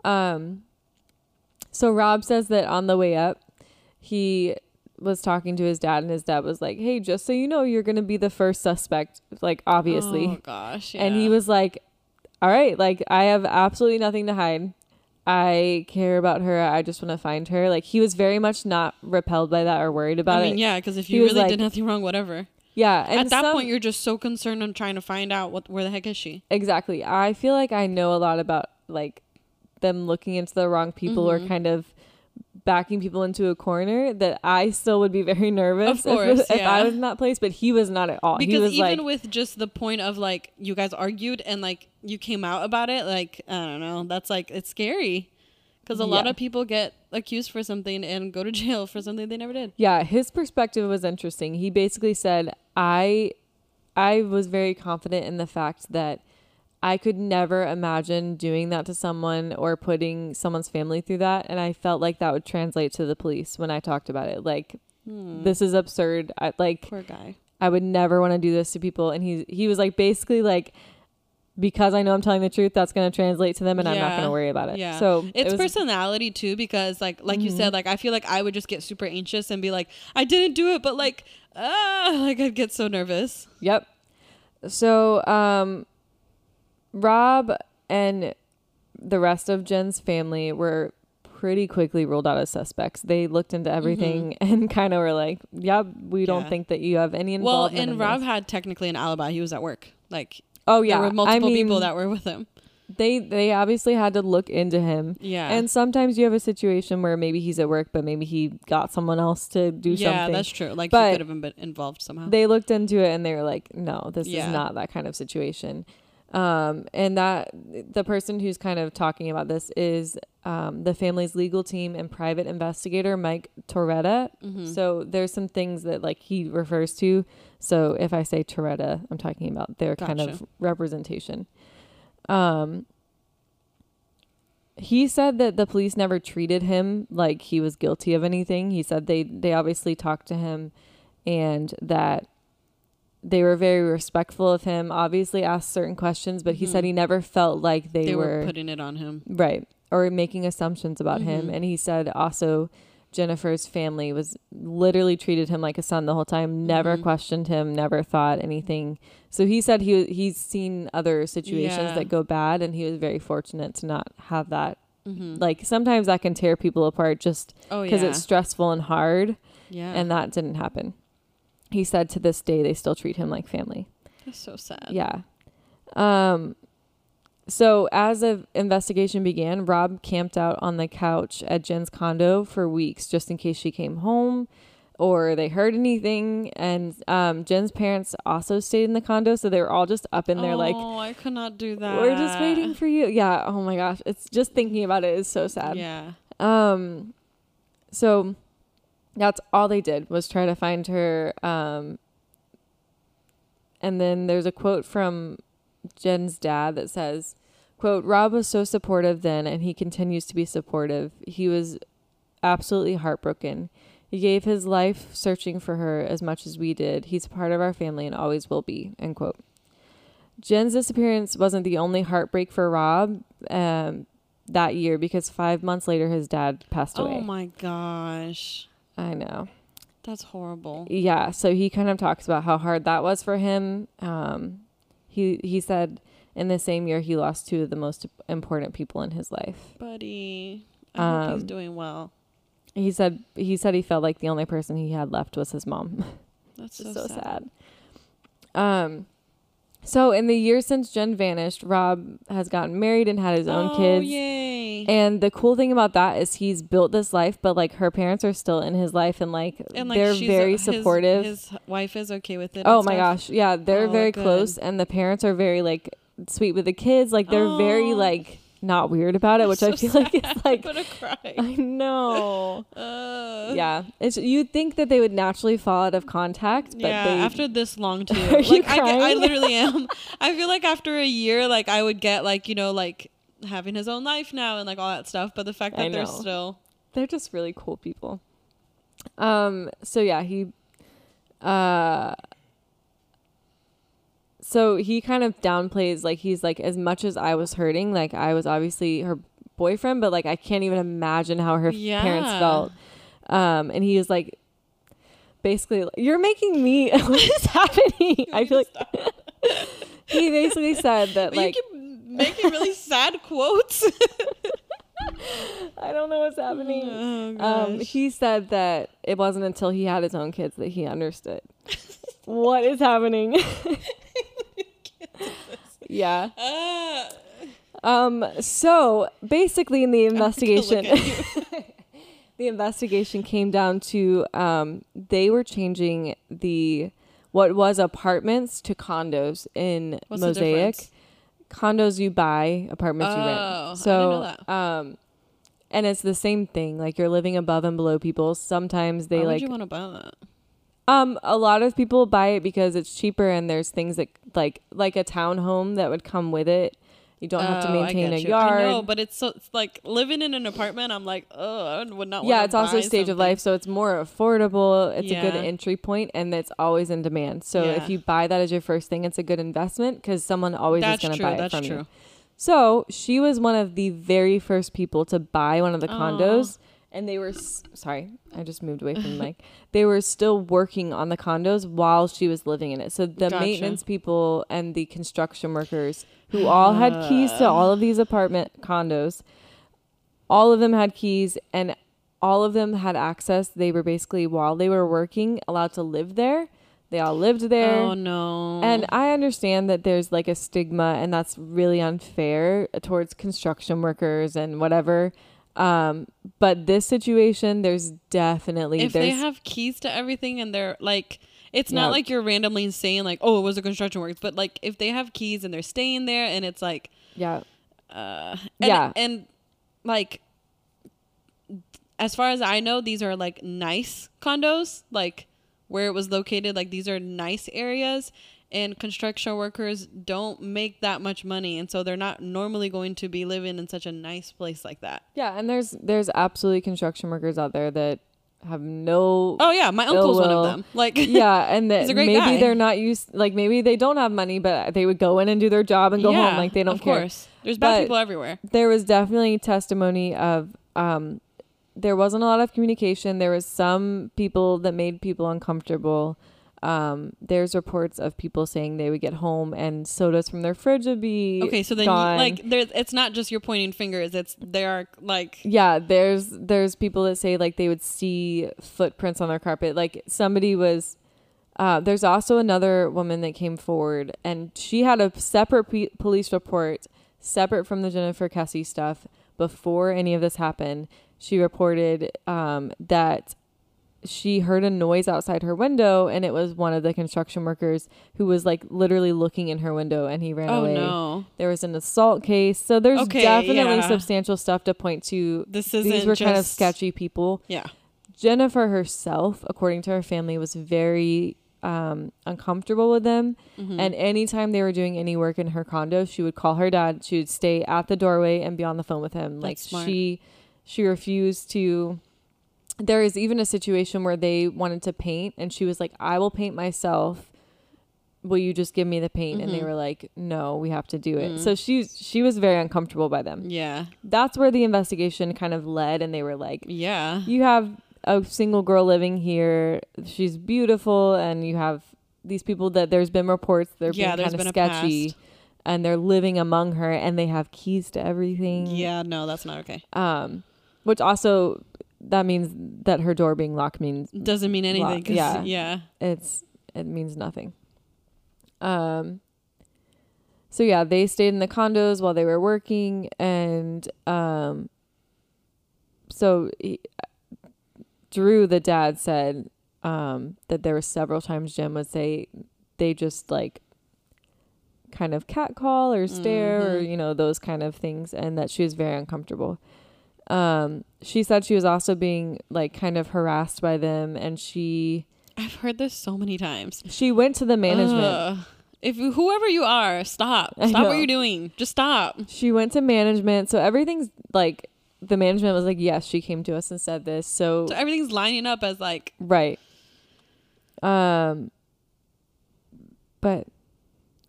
Um, so Rob says that on the way up, he was talking to his dad, and his dad was like, "Hey, just so you know, you're gonna be the first suspect, like obviously." Oh gosh. Yeah. And he was like, "All right, like I have absolutely nothing to hide. I care about her. I just want to find her." Like he was very much not repelled by that or worried about I mean, it. yeah, because if He you really like- did nothing wrong, whatever. Yeah, and At that some- point, you're just so concerned on trying to find out what where the heck is she. exactly. I feel like I know a lot about like them looking into the wrong people or Mhm. kind of backing people into a corner that I still would be very nervous course, if, if. I was in that place, but he was not at all. he Because even like with just the point of like you guys argued and like you came out about it, like I don't know, that's like it's scary. Because a lot of people get accused for something and go to jail for something they never did. Yeah, his perspective was interesting. He basically said, "I I was very confident in the fact that I could never imagine doing that to someone or putting someone's family through that, and I felt like that would translate to the police when I talked about it. Like Hmm. this is absurd. I like Poor guy. I would never want to do this to people." And he he was like basically like because I know I'm telling the truth, that's going to translate to them and I'm not going to worry about it. Yeah. So it's it was, personality too because like like you Mhm. said like I feel like I would just get super anxious and be like I didn't do it but like ah like I'd get so nervous. Yep. So, um, Rob and the rest of Jen's family were pretty quickly ruled out as suspects. They looked into mm-hmm. everything and kind of were like, "Yeah, we don't think that you have any involvement." Well, and in Rob this." had technically an alibi. He was at work. Like oh yeah, there were multiple I mean, people that were with him. they they obviously had to look into him. Yeah. And sometimes you have a situation where maybe he's at work, but maybe he got someone else to do yeah, something. Yeah, that's true. Like But he could have been been involved somehow. they looked into it and they were like, no, this Yeah. is not that kind of situation. Um, and that the person who's kind of talking about this is um, the family's legal team and private investigator, Mike Toretta. Mhm. So there's some things that like he refers to. So if I say Toretta, I'm talking about their kind of representation. Um, he said that the police never treated him like he was guilty of anything. He said they they obviously talked to him and that they were very respectful of him, obviously asked certain questions, but he said he never felt like they, they, were, were, putting it on him. right or making assumptions about him. Mhm. And he said also Jennifer's family was literally treated him like a son the whole time, never Mhm. questioned him, never thought anything. So he said he he's seen other situations Yeah. that go bad and he was very fortunate to not have that. Mm-hmm. Like sometimes that can tear people apart just oh because yeah, it's stressful and hard yeah, and that didn't happen. He said to this day they still treat him like family. that's so sad. Yeah. Um so as the investigation began, Rob camped out on the couch at Jen's condo for weeks just in case she came home or they heard anything and um Jen's parents also stayed in the condo so they were all just up in there oh, like "Oh, I could not do that. we're just waiting for you. Yeah, oh my gosh, it's just thinking about it is so sad. Yeah. Um, so that's all they did was try to find her. Um, and then there's a quote from Jen's dad that says, "quote Rob was so supportive then, and he continues to be supportive. He was absolutely heartbroken." He gave his life searching for her as much as we did. He's part of our family and always will be. End quote. Jen's disappearance wasn't the only heartbreak for Rob um, that year because five months later his dad passed away. Oh my gosh, I know. that's horrible. Yeah, so he kind of talks about how hard that was for him. Um, he he said in the same year he lost two of the most important people in his life. Buddy, I hope he's Um, doing well. He said he said he felt like the only person he had left was his mom. That's so, so sad. sad. Um, so in the years since Jen vanished, Rob has gotten married and had his own oh, kids. yay! And the cool thing about that is he's built this life, but like her parents are still in his life, and like, and like they're very his- supportive. His, wife is okay with it. oh my stuff? gosh, yeah, they're Oh, very good. close, and the parents are very like sweet with the kids. Like they're very Oh. like not weird about it, which I So feel like sad. it's like I'm gonna cry. I know. Uh, yeah, it's you'd think that they would naturally fall out of contact, but yeah, they after this long too. Like I, get, I literally am. I feel like after a year, like I would get like you know like having his own life now and like all that stuff. But the fact I that they're still they're just really cool people. Um so yeah, he uh so he kind of downplays like he's like as much as I was hurting, like I was obviously her boyfriend, but like I can't even imagine how her f- parents felt. Um and he was like basically like, you're making me what is happening? I feel like he basically said that But like making really sad quotes. I don't know what's happening. Oh, Um, he said that it wasn't until he had his own kids that he understood what is happening. Yeah. Ah, Um. So basically, in the I'm gonna look investigation, the investigation came down to um, they were changing the what was apartments to condos in What's Mosaic. Condos you buy, apartments you Oh, I rent. didn't So, know that. um, and it's the same thing. Like you're living above and below people. Sometimes they Why like you want to buy that? Um, a lot of people buy it because it's cheaper and there's things that like like a townhome that would come with it. You don't have to Oh, I maintain get a you. yard. I know, but it's so it's like living in an apartment. I'm like, oh, I would not. yeah, wanna it's also buy a stage of something. life, so it's more affordable. It's a good Yeah. entry point, and it's always in demand. So Yeah. if you buy that as your first thing, it's a good investment because someone always That's is going to true. buy it That's from true. you. So she was one of the very first people to buy one of the condos, and they were s- sorry, I just moved away from the mic. They were still working on the condos while she was living in it. So the Gotcha. maintenance people and the construction workers who all had keys to all of these apartment condos, all of them had keys and all of them had access. They were basically while they were working allowed to live there. They all lived there. Oh no. And I understand that there's like a stigma and that's really unfair towards construction workers and whatever. Um, but this situation, there's definitely if there's they have keys to everything and they're like it's Yeah. not like you're randomly saying like oh it was a construction works but like if they have keys and they're staying there and it's like yeah uh and, Yeah. and like as far as i know these are like nice condos like where it was located like these are nice areas and construction workers don't make that much money and so they're not normally going to be living in such a nice place like that. Yeah and there's there's absolutely construction workers out there that have no oh yeah my uncle's one of them like yeah and that He's a great maybe guy. they're not used like maybe they don't have money but they would go in and do their job and go home like they don't care. of care. Course there's bad But- people everywhere. there was definitely testimony of um there wasn't a lot of communication. There was some people that made people uncomfortable um there's reports of people saying they would get home and sodas from their fridge would be okay so then you, like there's it's not just you're pointing fingers it's there are like yeah there's there's people that say like they would see footprints on their carpet. Like somebody was uh, there's also another woman that came forward and she had a separate p- police report separate from the jennifer Kesse stuff before any of this happened. She reported um, that she heard a noise outside her window and it was one of the construction workers who was like literally looking in her window and he ran oh away no there was an assault case so there's Okay, definitely yeah. substantial stuff to point to this isn't these were kind of sketchy people. yeah Jennifer herself, according to her family, was very um, uncomfortable with them. Mhm. And anytime they were doing any work in her condo, she would call her dad. She would stay at the doorway and be on the phone with him. like smart. she, she refused to. There is even a situation where they wanted to paint, and she was like, "I will paint myself. Will you just give me the paint?" And they Mhm. were like, "No, we have to do it." Mm. So she she was very uncomfortable by them. yeah That's where the investigation kind of led, and they were like, yeah you have a single girl living here. She's beautiful, and you have these people that there's been reports they're Yeah, being kind of sketchy, and they're living among her, and they have keys to everything. yeah no that's not okay Um, which also that means that her door being locked means doesn't mean anything 'cause- yeah. yeah it's it means nothing. Um. So yeah, they stayed in the condos while they were working, and um. So he, Drew, the dad, said um that there were several times Jim would say they just like kind of catcall or stare or Mhm. you know those kind of things, and that she was very uncomfortable. Um, she said she was also being like kind of harassed by them, and she i've heard this so many times she went to the management. Ugh. if whoever you are stop stop what you're doing just stop She went to management. So everything's like the management was like, "Yes, she came to us and said this." So, so everything's lining up as like right. Um but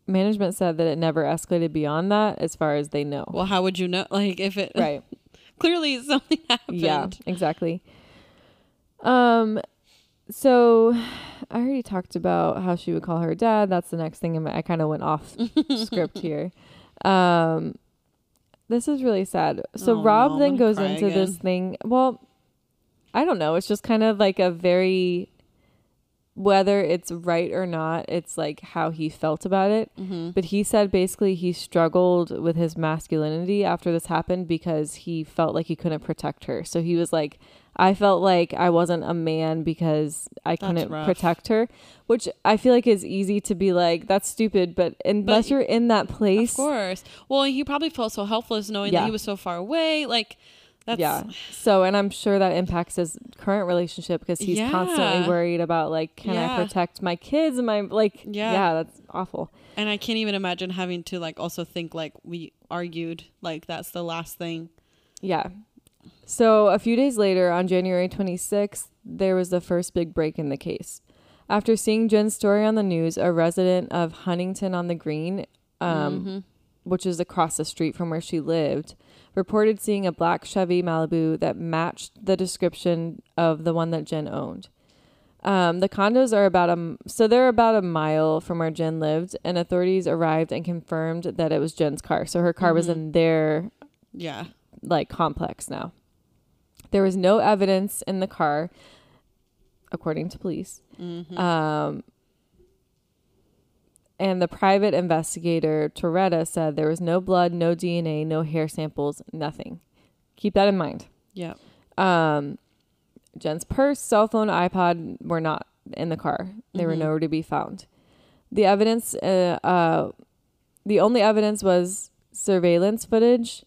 management said that it never escalated beyond that as far as they know. well how would you know like if it right. Clearly something happened Yeah, exactly. Um so I already talked about how she would call her dad. That's the next thing in I kind of went off script here. Um this is really sad. So Oh, Rob no, then goes into this thing. Well, I don't know. It's just kind of like a very whether it's right or not, it's like how he felt about it. mm-hmm. But he said basically he struggled with his masculinity after this happened because he felt like he couldn't protect her. So he was like, I felt like I wasn't a man because I couldn't rough. protect her, which I feel like is easy to be like, that's stupid. But unless But- you're in that place, Of course. Well, he probably felt so helpless knowing Yeah. that he was so far away. Like, That's, yeah. So, and I'm sure that impacts his current relationship because he's constantly worried about like, can Yeah. I protect my kids and my like? Yeah. Yeah, that's awful. And I can't even imagine having to like also think like we argued like that's the last thing. Yeah. So a few days later, on January 26th, there was the first big break in the case. After seeing Jen's story on the news, a resident of Huntington on the Green, um, Mhm. which is across the street from where she lived, reported seeing a black Chevy Malibu that matched the description of the one that Jen owned. Um, the condos are about a so they're about a mile from where Jen lived, and authorities arrived and confirmed that it was Jen's car. So her car was Mhm. in their Yeah. like complex now. There was no evidence in the car, according to police. Mhm. Um, and the private investigator, Toretta, said there was no blood, no DNA, no hair samples, nothing. Keep that in mind. yeah. Um, Jen's purse, cell phone, iPod were not in the car. They were Mhm. nowhere to be found. The evidence, uh, uh, the only evidence was surveillance footage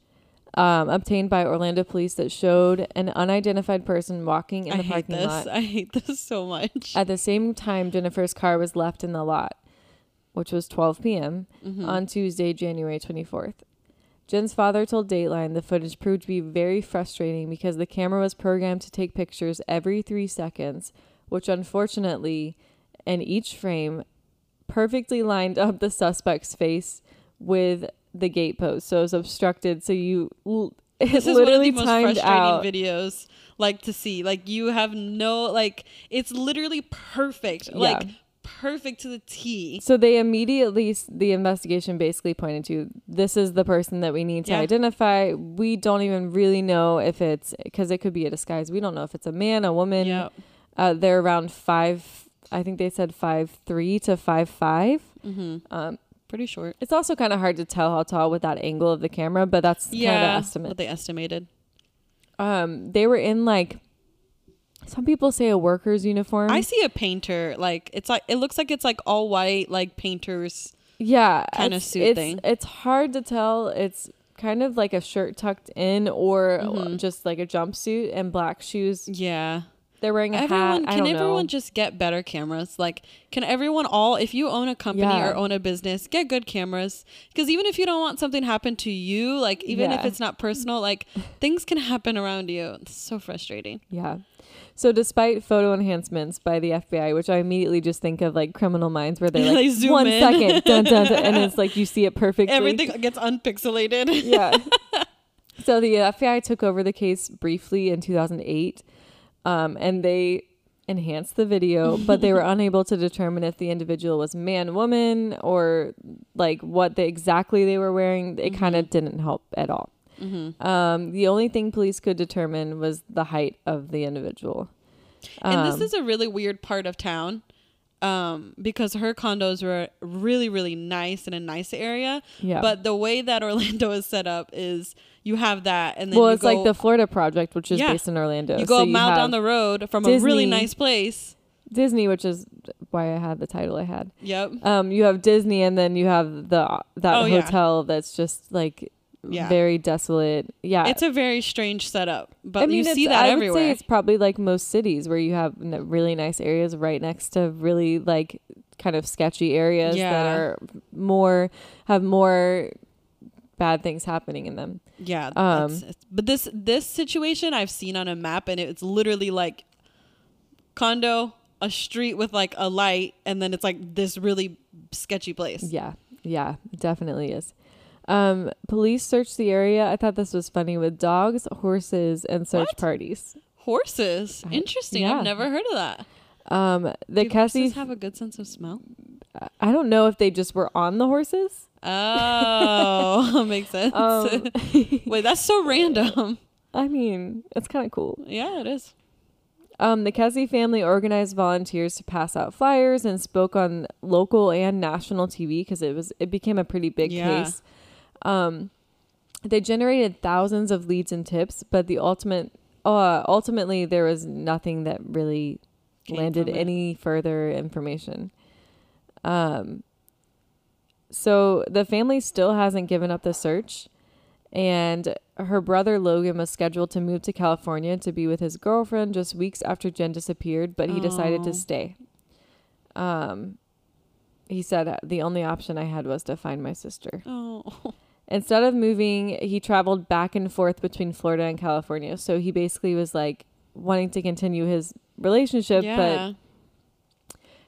um, obtained by Orlando police that showed an unidentified person walking in I the hate parking this. lot I hate this so much. at the same time Jennifer's car was left in the lot, which was 12 p.m. Mhm. on Tuesday, January 24th. Jen's father told Dateline the footage proved to be very frustrating because the camera was programmed to take pictures every three seconds, which unfortunately, in each frame, perfectly lined up the suspect's face with the gate post. So it was obstructed. So you, l- it this is one of literally the most frustrating out. videos like to see. Like you have no like it's literally perfect. Yeah. Like perfect to the T. So they immediately, the investigation basically pointed to this is the person that we need to Yeah. identify. We don't even really know if it's because it could be a disguise. We don't know if it's a man, a woman. Yeah. Uh, they're around five. I think they said five three to five five. Mm-hmm. Um, Pretty short. it's also kind of hard to tell how tall with that angle of the camera, but that's kind of the Yeah. estimate. What they estimated. Um, they were in like some people say a worker's uniform. I see a painter like it's like it looks like it's like all white like painters. yeah kinda suit it's, thing. It's hard to tell. It's kind of like a shirt tucked in or Mhm. just like a jumpsuit and black shoes. Yeah. They're wearing a everyone hat. I can everyone know. just get better cameras like can everyone all if you own a company Yeah. or own a business get good cameras because even if you don't want something to happen to you like even if it's not personal like things can happen around you it's so frustrating Yeah. So despite photo enhancements by the FBI, which I immediately just think of like Criminal Minds, where they're like they zoom one in. second, dun, dun, dun, and it's like you see it perfectly. everything gets unpixelated yeah. so the FBI took over the case briefly in 2008, um, and they enhanced the video, but they were unable to determine if the individual was man, woman, or like what they, exactly they were wearing. It kind of didn't help at all. Hmm Um, the only thing police could determine was the height of the individual. and this Um, is a really weird part of town um because her condos were really really nice in a nice area yeah. but the way that orlando is set up is you have that and then well, it's go, like the Florida Project, which is Yeah. based in Orlando. you go So a mile down the road from a really nice place Disney, which is why I had the title I had. yep Um, you have Disney, and then you have the that Oh, yeah. hotel that's just like Yeah. very desolate. Yeah, it's a very strange setup but I mean, you see that I everywhere would say it's probably like most cities where you have n- really nice areas right next to really like kind of sketchy areas that are more have more bad things happening in them. yeah um, but this this situation i've seen on a map and it's literally like condo a street with like a light and then it's like this really sketchy place Yeah, yeah, definitely is. Um, police searched the area. I thought this was funny with dogs, horses, and search What? parties. horses I- interesting yeah. i've never heard of that Um, the Do Cassie, horses have a good sense of smell I don't know if they just were on the horses. Oh, makes sense. Um, Wait, that's so random. I mean, it's kind of cool. Yeah, it is. Um, the Kesse family organized volunteers to pass out flyers and spoke on local and national TV because it was it became a pretty big Yeah. case. Um, they generated thousands of leads and tips, but the ultimate, uh, ultimately there was nothing that really Came landed any further information. Um, so the family still hasn't given up the search, and her brother Logan was scheduled to move to California to be with his girlfriend just weeks after Jen disappeared, but he decided Oh. to stay. Um, he said the only option I had was to find my sister. Oh. Instead of moving, he traveled back and forth between Florida and California. So he basically was like wanting to continue his relationship, but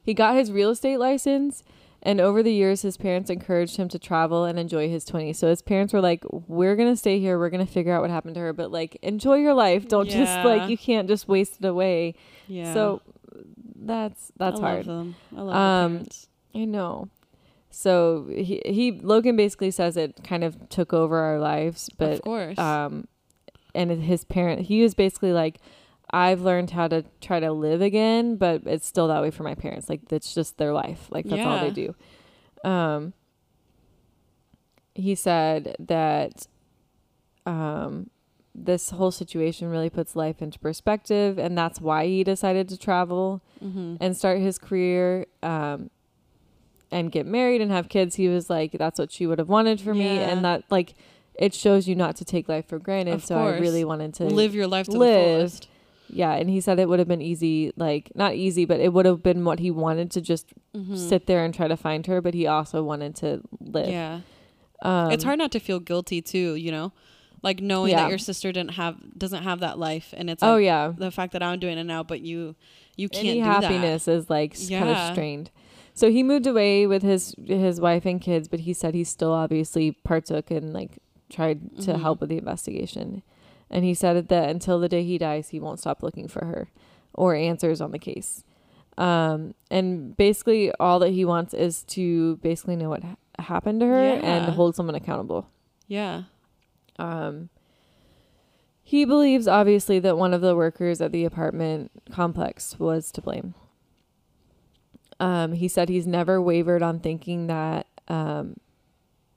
he got his real estate license, and over the years, his parents encouraged him to travel and enjoy his 20s. So his parents were like, We're going to stay here. We're going to figure out what happened to her, but like, enjoy your life. Don't just like, you can't just waste it away. Yeah. So that's, that's I hard. Love them. I love Um, parents. I know. So he, he, Logan basically says it kind of took over our lives, but of course. um and his parent he was basically like i've learned how to try to live again but it's still that way for my parents. Like that's just their life. Like that's all they do. Um he said that um this whole situation really puts life into perspective and that's why he decided to travel mm-hmm. and start his career. Um and get married and have kids he was like that's what she would have wanted for me Yeah. and that like it shows you not to take life for granted Of so i really wanted to live your life to live. the fullest. yeah and he said it would have been easy like not easy but it would have been what he wanted to just Mhm. sit there and try to find her but he also wanted to live Yeah. um, it's hard not to feel guilty too, you know? Like knowing Yeah. that your sister didn't have doesn't have that life and it's like oh yeah the fact that I'm doing it now but you you can't any happiness is like s kind of strained so he moved away with his his wife and kids but he said he still obviously partook and like tried to Mhm. help with the investigation and he said that until the day he dies he won't stop looking for her or answers on the case um and basically all that he wants is to basically know what ha- happened to her and hold someone accountable. Yeah. um, he believes, obviously, that one of the workers at the apartment complex was to blame. Um, he said he's never wavered on thinking that. Um,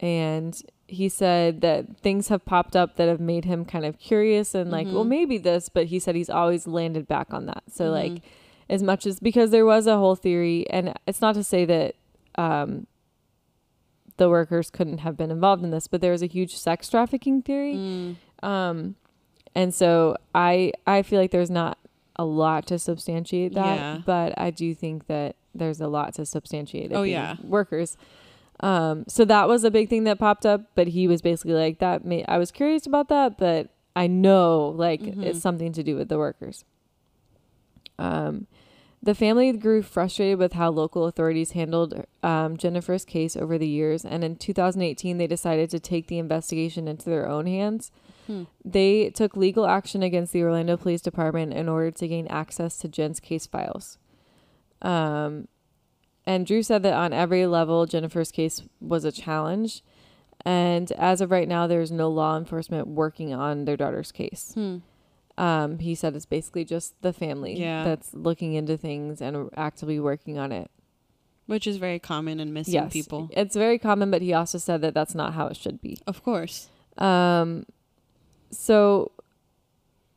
and he said that things have popped up that have made him kind of curious and like, well, Mhm. maybe this, but he said he's always landed back on that. So, Mhm. like, as much as because there was a whole theory, and it's not to say that um, the workers couldn't have been involved in this, but there was a huge sex trafficking theory. Mm. Um, and so I I feel like there's not a lot to substantiate that, Yeah. but I do think that there's a lot to substantiate. it Oh, yeah. workers. Um, so that was a big thing that popped up, but he was basically like that. May, I was curious about that, but I know like Mhm. it's something to do with the workers. Um, the family grew frustrated with how local authorities handled um, Jennifer's case over the years, and in 2018, they decided to take the investigation into their own hands. Hmm. They took legal action against the Orlando Police Department in order to gain access to Jen's case files. Um, and Drew said that on every level, Jennifer's case was a challenge. And as of right now, there's no law enforcement working on their daughter's case. Hmm. Um, he said it's basically just the family Yeah. that's looking into things and actively working on it. Which is very common in missing yes, people. it's very common, but he also said that that's not how it should be. Of course. Um, so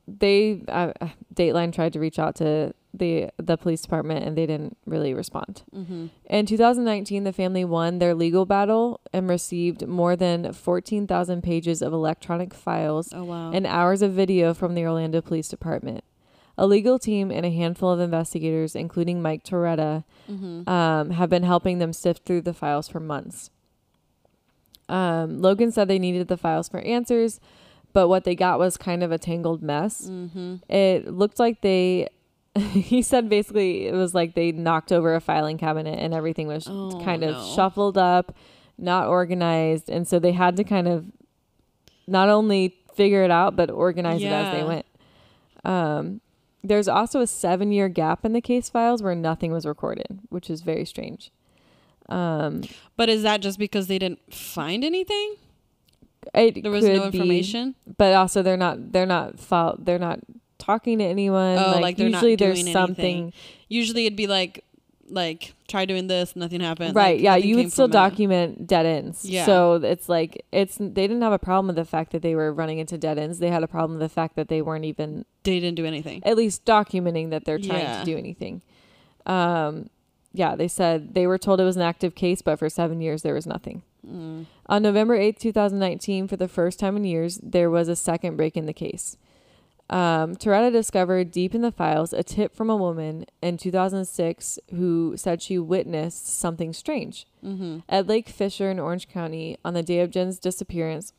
they uh, Dateline tried to reach out to the the police department and they didn't really respond. Mm-hmm. In 2019, the family won their legal battle and received more than 14,000 pages of electronic files Oh wow. and hours of video from the Orlando Police Department. A legal team and a handful of investigators, including Mike Toretta, mm-hmm. um, have been helping them sift through the files for months. Um, Logan said they needed the files for answers, but what they got was kind of a tangled mess. Mm-hmm. It looked like they, he said basically it was like they knocked over a filing cabinet and everything was Oh, kind of no. shuffled up, not organized. And so they had to kind of not only figure it out, but organize it as they went. Um, there's also a seven year gap in the case files where nothing was recorded, which is very strange. Um, But is that just because they didn't find anything? There was no could be, information. but also they're not they're not fol- they're not talking to anyone. Oh, like, like they're not usually there's doing something anything. Usually it'd be like like try doing this, nothing happened. right. Like, yeah, you would still from it. document dead ends. Yeah. So it's like it's they didn't have a problem with the fact that they were running into dead ends. They had a problem with the fact that they weren't even They didn't do anything. at least documenting that they're trying Yeah. to do anything. Um, yeah, they said they were told it was an active case, but for seven years there was nothing. Mm. On November 8th, 2019, for the first time in years, there was a second break in the case. Um, Toretta discovered deep in the files a tip from a woman in 2006 who said she witnessed something strange. Mm-hmm. At Lake Fisher in Orange County, on the day of Jen's disappearance,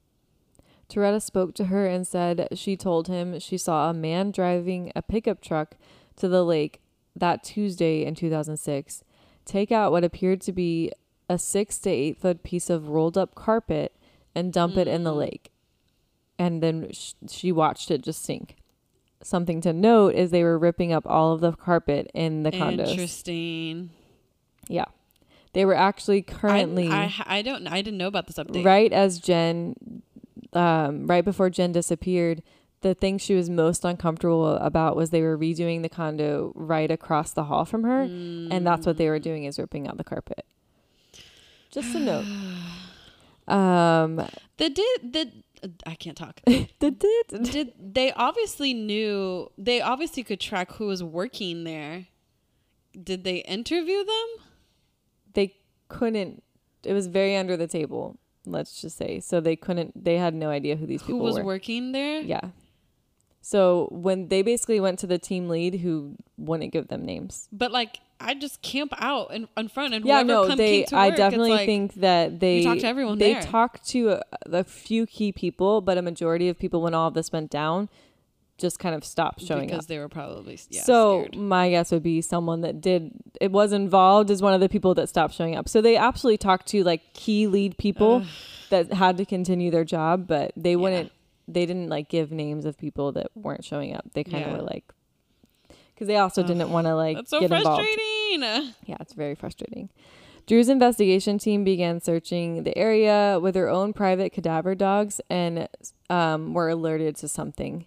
Toretta spoke to her and said she told him she saw a man driving a pickup truck to the lake that Tuesday in 2006 take out what appeared to be a six to eight foot piece of rolled up carpet and dump it in the Mm. lake. And then sh- she watched it just sink. Something to note is they were ripping up all of the carpet in the condos. Interesting. Yeah. They were actually currently I, I don't. I didn't know about this update. right as Jen, um, right before Jen disappeared, the thing she was most uncomfortable about was they were redoing the condo right across the hall from her, and that's what they were doing is ripping out the carpet. Just a note. Um, The did the I can't talk. did they obviously knew they obviously could track who was working there. Did they interview them? they couldn't. It was very under the table. Let's just say so they couldn't. They had no idea who these people were. Who people was were. working there? Yeah. So when they basically went to the team lead who wouldn't give them names. But like I just camp out in, in front and Yeah, no, they. to I work, definitely like, think that they talked to everyone They there. talked to a, a few key people, but a majority of people when all of this went down, just kind of stopped showing up. because up. they were probably yeah, so scared. my guess would be someone that did it was involved is one of the people that stopped showing up. So they absolutely talked to like key lead people Ugh. that had to continue their job, but they Yeah. wouldn't. They didn't like give names of people that weren't showing up. They kind of Yeah. were like, because they also didn't want to like That's so get involved. frustrating. Yeah, it's very frustrating. Drew's investigation team began searching the area with their own private cadaver dogs and um, were alerted to something.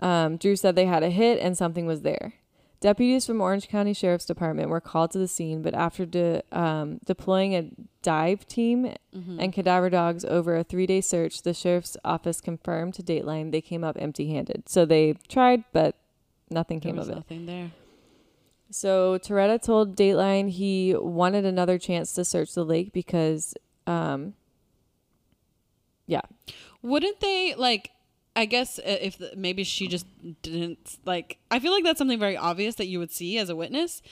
Um, Drew said they had a hit and something was there. Deputies from Orange County Sheriff's Department were called to the scene, but after de- um, deploying a dive team Mhm. and cadaver dogs over a three day search, the sheriff's office confirmed to Dateline they came up empty handed. So they tried, but nothing there came of it. nothing there. So Toretta told Dateline he wanted another chance to search the lake because, um, yeah. Wouldn't they like? I guess uh, if the, maybe she just didn't like. I feel like that's something very obvious that you would see as a witness.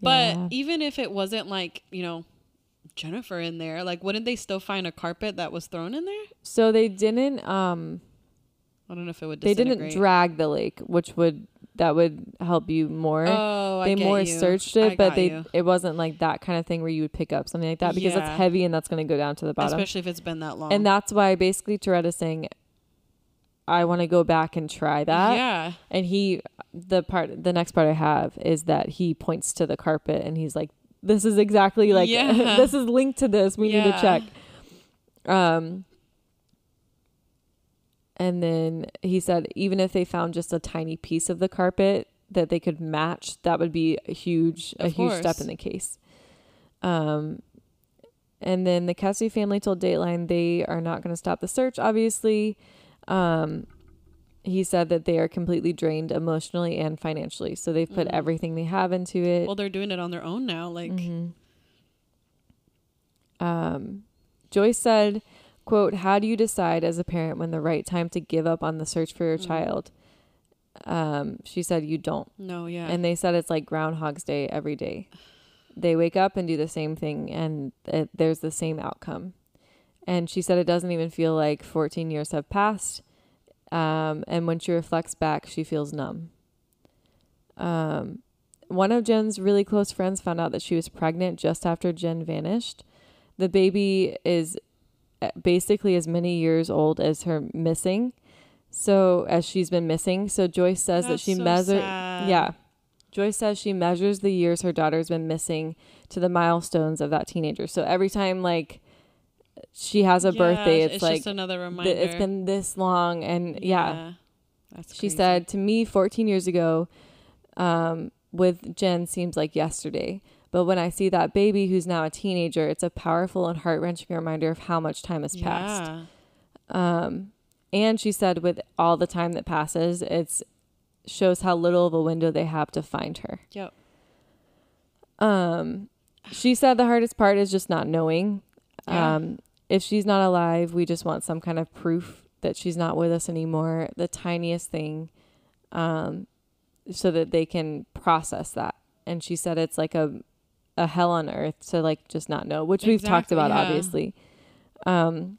But Yeah. even if it wasn't like you know Jennifer in there, like wouldn't they still find a carpet that was thrown in there? so they didn't, um, I don't know if it would. they didn't drag the lake, which would that would help you more. Oh, I they get more you. searched I it, but got they you. it wasn't like that kind of thing where you would pick up something like that because Yeah. that's heavy and that's going to go down to the bottom. especially if it's been that long. and that's why basically Toretta's saying, I want to go back and try that. yeah, And he, the part, the next part I have is that he points to the carpet and he's like, "This is exactly like Yeah. this is linked to this. We need to Yeah. check." Um, and then he said, even if they found just a tiny piece of the carpet that they could match, that would be a huge, a Of huge step in the case. Um, and then the Kesse family told Dateline they are not going to stop the search. Obviously, um, he said that they are completely drained emotionally and financially. So they've put Mhm. everything they have into it. well, they're doing it on their own now. Like, Mhm. Um, Joyce said, "quote How do you decide as a parent when the right time to give up on the search for your Mhm. child?" Um, she said, "You don't." no, yeah, And they said it's like Groundhog's Day every day. They wake up and do the same thing, and it, there's the same outcome. And she said it doesn't even feel like 14 years have passed. Um, and when she reflects back, she feels numb. Um, one of Jen's really close friends found out that she was pregnant just after Jen vanished. The baby is basically as many years old as her missing. So, as she's been missing. So, Joyce says that she so measured. sad. Yeah. Joyce says she measures the years her daughter's been missing to the milestones of that teenager. So every time like she has a Yeah, birthday, it's, like just another th- reminder. it's been this long and yeah. That's She crazy. said to me 14 years ago um with Jen seems like yesterday. But when I see that baby who's now a teenager, it's a powerful and heart-wrenching reminder of how much time has passed. Yeah. Um, and she said, with all the time that passes, it's shows how little of a window they have to find her. Yep. Um, she said the hardest part is just not knowing. Yeah. Um, if she's not alive, we just want some kind of proof that she's not with us anymore. The tiniest thing, um, so that they can process that. And she said it's like a a hell on earth to like just not know, which we've talked Exactly, about yeah. obviously. Um,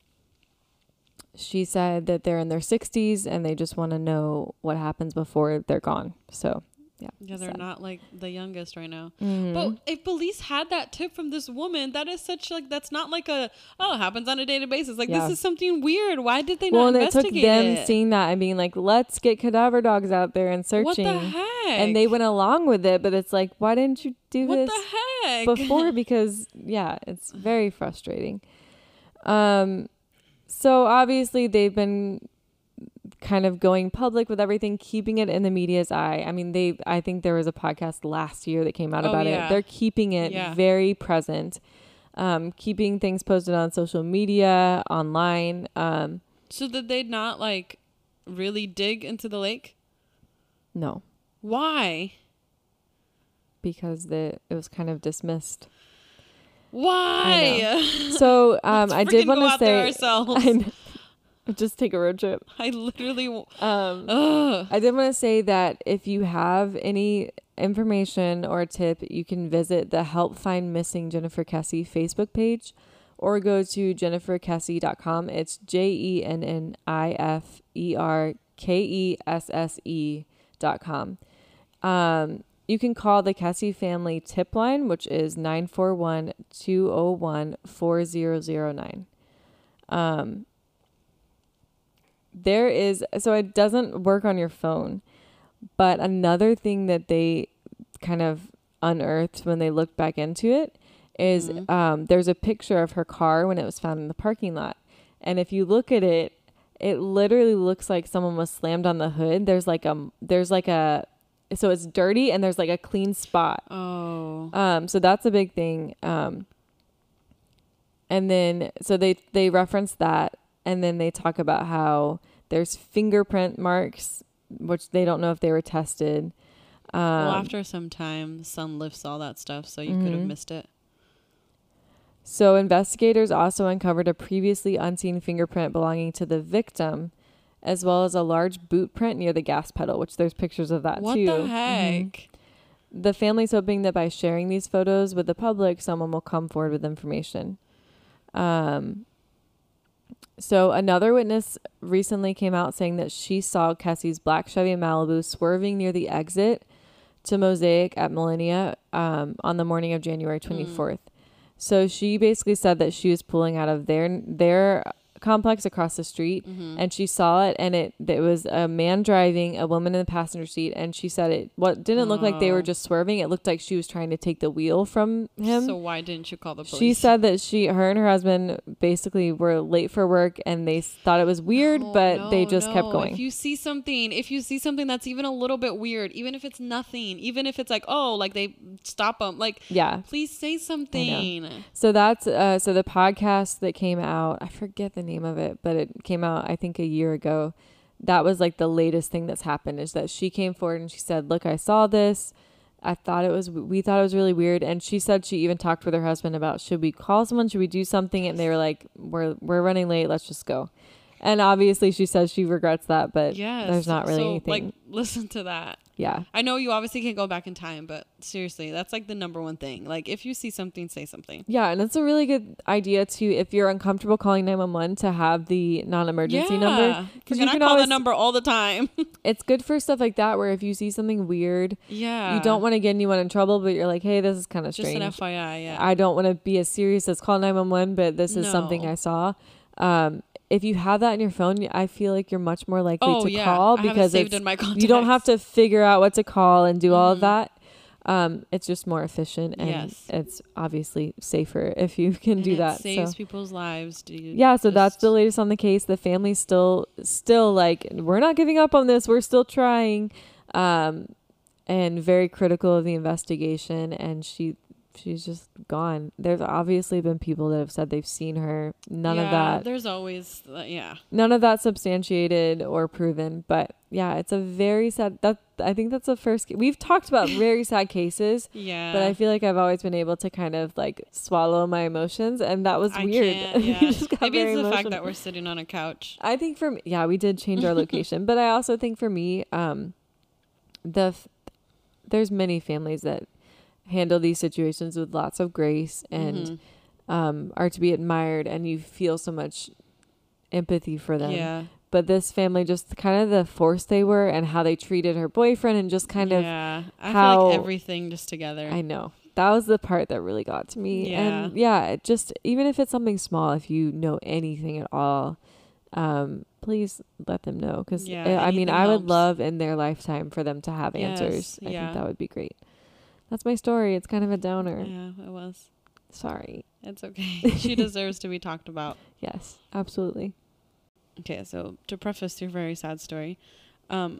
she said that they're in their 60s and they just want to know what happens before they're gone. So, yeah. Yeah, they're sad. not like the youngest right now. Mhm. But if police had that tip from this woman, that is such like that's not like a oh it happens on a daily basis. Like Yeah. this is something weird. Why did they well, not and it took investigate them it? seeing that and being like, let's get cadaver dogs out there and searching. what the heck? And they went along with it, but it's like, why didn't you do what this the heck before? Because, yeah, it's very frustrating. Um, so obviously they've been kind of going public with everything, keeping it in the media's eye. I mean, they, I think there was a podcast last year that came out Oh, about yeah. it. They're keeping it Yeah. very present, um, keeping things posted on social media, online. Um, So did they not like really dig into the lake? no, Why? because the, it was kind of dismissed. Why? So um, I did want to say, ourselves. I know. Just take a road trip. I literally. w- Um, Ugh. I did want to say that if you have any information or tip, you can visit the Help Find Missing Jennifer Kesse Facebook page or go to jenniferkesse.com. It's J E N N I F E R K E S S E dot com. Um, you can call the Kesse family tip line, which is 941 201 4009. There is so it doesn't work on your phone but another thing that they kind of unearthed when they looked back into it is Mhm. um, there's a picture of her car when it was found in the parking lot and if you look at it it literally looks like someone was slammed on the hood there's like a there's like a so it's dirty and there's like a clean spot Oh. um, so that's a big thing. Um, and then so they they reference that, and then they talk about how there's fingerprint marks, which they don't know if they were tested. Um, well, after some time, the sun lifts all that stuff, so you could have Mhm. missed it. so investigators also uncovered a previously unseen fingerprint belonging to the victim, as well as a large boot print near the gas pedal, which there's pictures of that What too. the Mhm. heck? The family's hoping that by sharing these photos with the public, someone will come forward with information. Um, so another witness recently came out saying that she saw Kesse's black Chevy Malibu swerving near the exit to Mosaic at Millenia um, on the morning of January 24th. So she basically said that she was pulling out of their their complex across the street Mhm. and she saw it and it it was a man driving a woman in the passenger seat and she said it what didn't look like they Oh. were just swerving it looked like she was trying to take the wheel from him So why didn't you call the police? she said that she her and her husband basically were late for work and they thought it was weird No, but they no, just kept going If you see something, if you see something that's even a little bit weird, even if it's nothing, even if it's like, oh, like they stop them, like, yeah please say something. so that's uh so the podcast that came out i forget the name of it but it came out i think a year ago. That was like the latest thing that's happened is that she came forward and she said look i saw this. I thought it was we thought it was really weird. And she said she even talked with her husband about should we call someone? Should we do something? And they were like we're we're running late. Let's just go and obviously she says she regrets that but Yes. there's not really so, anything Like, listen to that. yeah I know you obviously can't go back in time, but seriously, that's like the number one thing. Like, if you see something, say something. yeah and it's a really good idea to if you're uncomfortable calling 911 to have the non-emergency number 'Cause Because you I can call always- that number all the time. it's good for stuff like that where if you see something weird yeah. you don't want to get anyone in trouble but you're like hey this is kind of Just strange an FYI, yeah. i don't want to be as serious as call 911 but this is something i saw um if you have that in your phone i feel like you're much more likely oh to yeah. call I have it because saved it's, in my contacts. you don't have to figure out what to call and do all of Mhm. that um it's just more efficient and Yes. it's obviously safer if you can And do it that Saves so people's lives, dude. yeah so that's the latest on the case the family's still still like we're not giving up on this we're still trying um and very critical of the investigation and she she's just gone. There's obviously been people that have said they've seen her. None of that There's always, uh, yeah. none of that substantiated or proven, but yeah, it's a very sad that I think that's the first we've talked about very sad cases, Yeah. but I feel like I've always been able to kind of like swallow my emotions and that was I weird. yeah. Maybe it's the fact that we're sitting on a couch. I think for me, yeah, we did change our location, but I also think for me, um, the f- there's many families that handle these situations with lots of grace and Mhm. um, are to be admired, and you feel so much empathy for them. yeah. But this family, just kind of the force they were and how they treated her boyfriend, and just kind of, yeah. I feel how- like everything just together. I know that was the part that really got to me. yeah. And yeah, just even if it's something small, if you know anything at all, um, please let them know because Yeah, I mean, anything I would love in their lifetime for them to have Yes, answers. I yeah. think that would be great. That's my story. It's kind of a downer. yeah, it was. Sorry. It's okay. she deserves to be talked about. Yes, absolutely. Okay, so to preface your very sad story, um,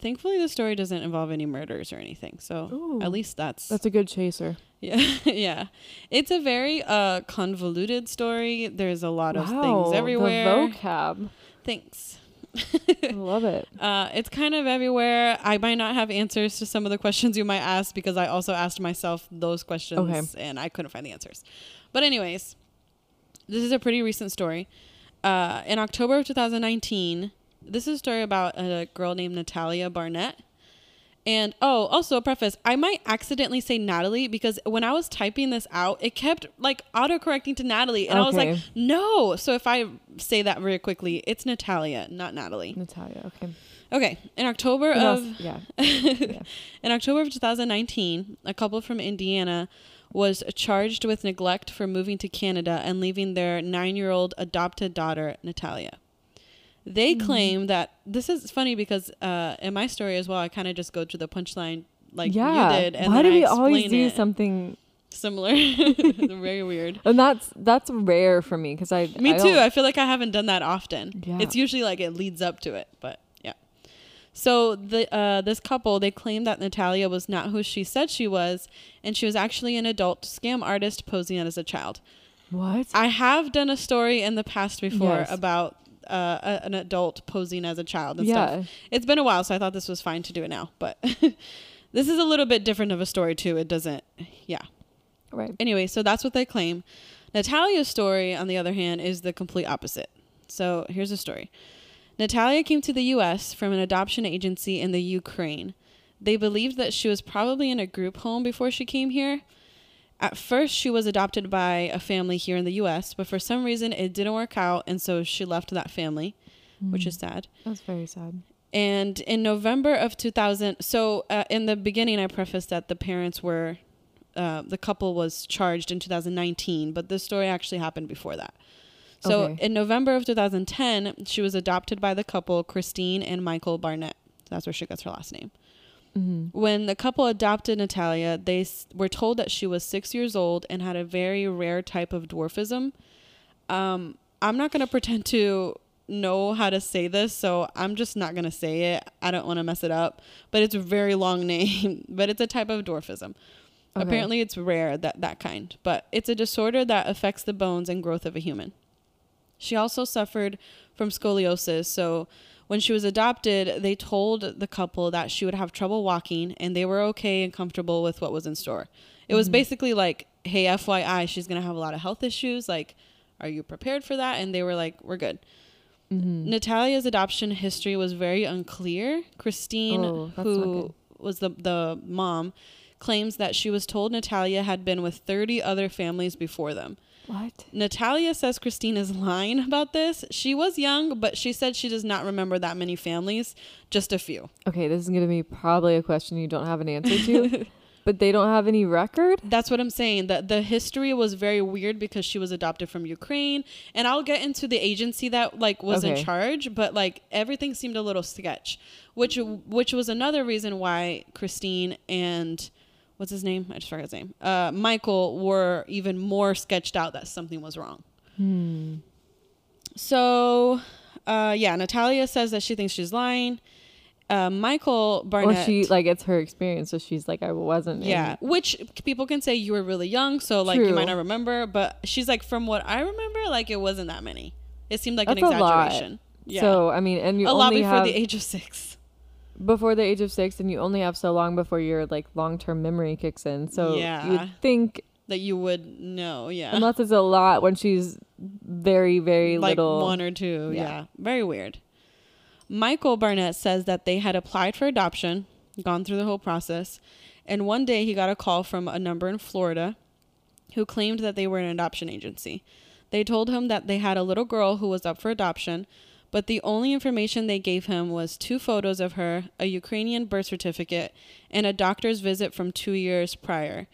thankfully the story doesn't involve any murders or anything. So Ooh. at least that's, That's a good chaser. yeah, yeah. It's a very uh convoluted story. There's a lot of things everywhere. The vocab. Thanks. I love it. Uh, it's kind of everywhere. I might not have answers to some of the questions you might ask because I also asked myself those questions Okay. and I couldn't find the answers. But anyways, this is a pretty recent story. Uh, in October of 2019, this is a story about a girl named Natalia Barnett. And oh, also a preface, I might accidentally say Natalie because when I was typing this out, it kept like autocorrecting to Natalie. And I was like, no. So if I say that very quickly, it's Natalia, not Natalie. Natalia. Okay. Okay, in October What of else? Yeah. yeah. in October of 2019, a couple from Indiana was charged with neglect for moving to Canada and leaving their 9-year-old adopted daughter, Natalia. They Mm-hmm. claim that this is funny because uh, in my story as well, I kind of just go to the punchline like yeah. you did, and Why do we always do something? similar? Very weird. And that's that's rare for me because I. Me I too. I feel like I haven't done that often. Yeah. It's usually like it leads up to it, but yeah. So the uh, this couple they claimed that Natalia was not who she said she was, and she was actually an adult scam artist posing as a child. What? I have done a story in the past before Yes. about uh, a, an adult posing as a child and yeah. stuff. It's been a while, so I thought this was fine to do it now, but this is a little bit different of a story too. It doesn't, yeah. Right. Anyway, so that's what they claim. Natalia's story, on the other hand, is the complete opposite. So here's the story Natalia came to the U.S. from an adoption agency in the Ukraine. They believed that she was probably in a group home before she came here. At first, she was adopted by a family here in the U.S., but for some reason it didn't work out, and so she left that family, which is sad. That's very sad. And in November of 2000, so uh, in the beginning, I prefaced that the parents were, uh, the couple was charged in 2019, but this story actually happened before that. So Okay. in November of 2010, she was adopted by the couple, Christine and Michael Barnett. That's where she gets her last name. Mm-hmm. When the couple adopted Natalia, they s- were told that she was six years old and had a very rare type of dwarfism. Um, I'm not going to pretend to know how to say this, so I'm just not going to say it. I don't want to mess it up, but it's a very long name, but it's a type of dwarfism. Okay. Apparently, it's rare that that kind, but it's a disorder that affects the bones and growth of a human. She also suffered from scoliosis, so when she was adopted, they told the couple that she would have trouble walking and they were okay and comfortable with what was in store. It was Mhm. basically like, hey, FYI, she's going to have a lot of health issues. Like, are you prepared for that? And they were like, we're good. Mm-hmm. Natalia's adoption history was very unclear. Christine, Oh, who was the, the mom, claims that she was told Natalia had been with 30 other families before them. What? Natalia says Christine is lying about this. She was young, but she said she does not remember that many families, just a few. Okay, this is gonna be probably a question you don't have an answer to, but they don't have any record. That's what I'm saying. That the history was very weird because she was adopted from Ukraine, and I'll get into the agency that like was in charge, but like everything seemed a little sketch, which which was another reason why Christine and what's his name? I just forgot his name. Uh, Michael were even more sketched out that something was wrong. Hmm. So, uh, yeah, Natalia says that she thinks she's lying. Uh, Michael Barnett. Or she like it's her experience, so she's like, I wasn't. in- Yeah, which people can say you were really young, so like you might not remember. But she's like, from what I remember, like it wasn't that many. It seemed like That's an a lot. exaggeration. Yeah, So I mean, and you a lot before have the age of six. Before the age of six, and you only have so long before your like long term memory kicks in. So you Yeah. would think, That you would know, yeah. unless it's a lot, when she's very very like little. one or two. Yeah. Yeah. Very weird. Michael Barnett says that they had applied for adoption, gone through the whole process, and one day he got a call from a number in Florida who claimed that they were an adoption agency. They told him that they had a little girl who was up for adoption, but the only information they gave him was two photos of her, a Ukrainian birth certificate, and a doctor's visit from two years prior.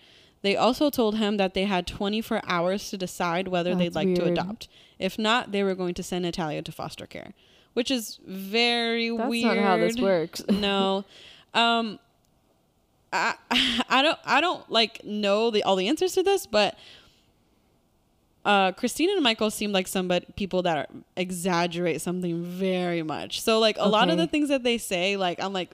They also told him that they had 24 hours to decide whether they'd That's like to adopt. If not, they were going to send Natalia to foster care, which is very That's weird. That's not how this works. no. Um I I don't I don't like know the all the answers to this, but uh Christina and Michael seem like somebody people that are, exaggerate something very much. So like a lot of the things that they say, like I'm like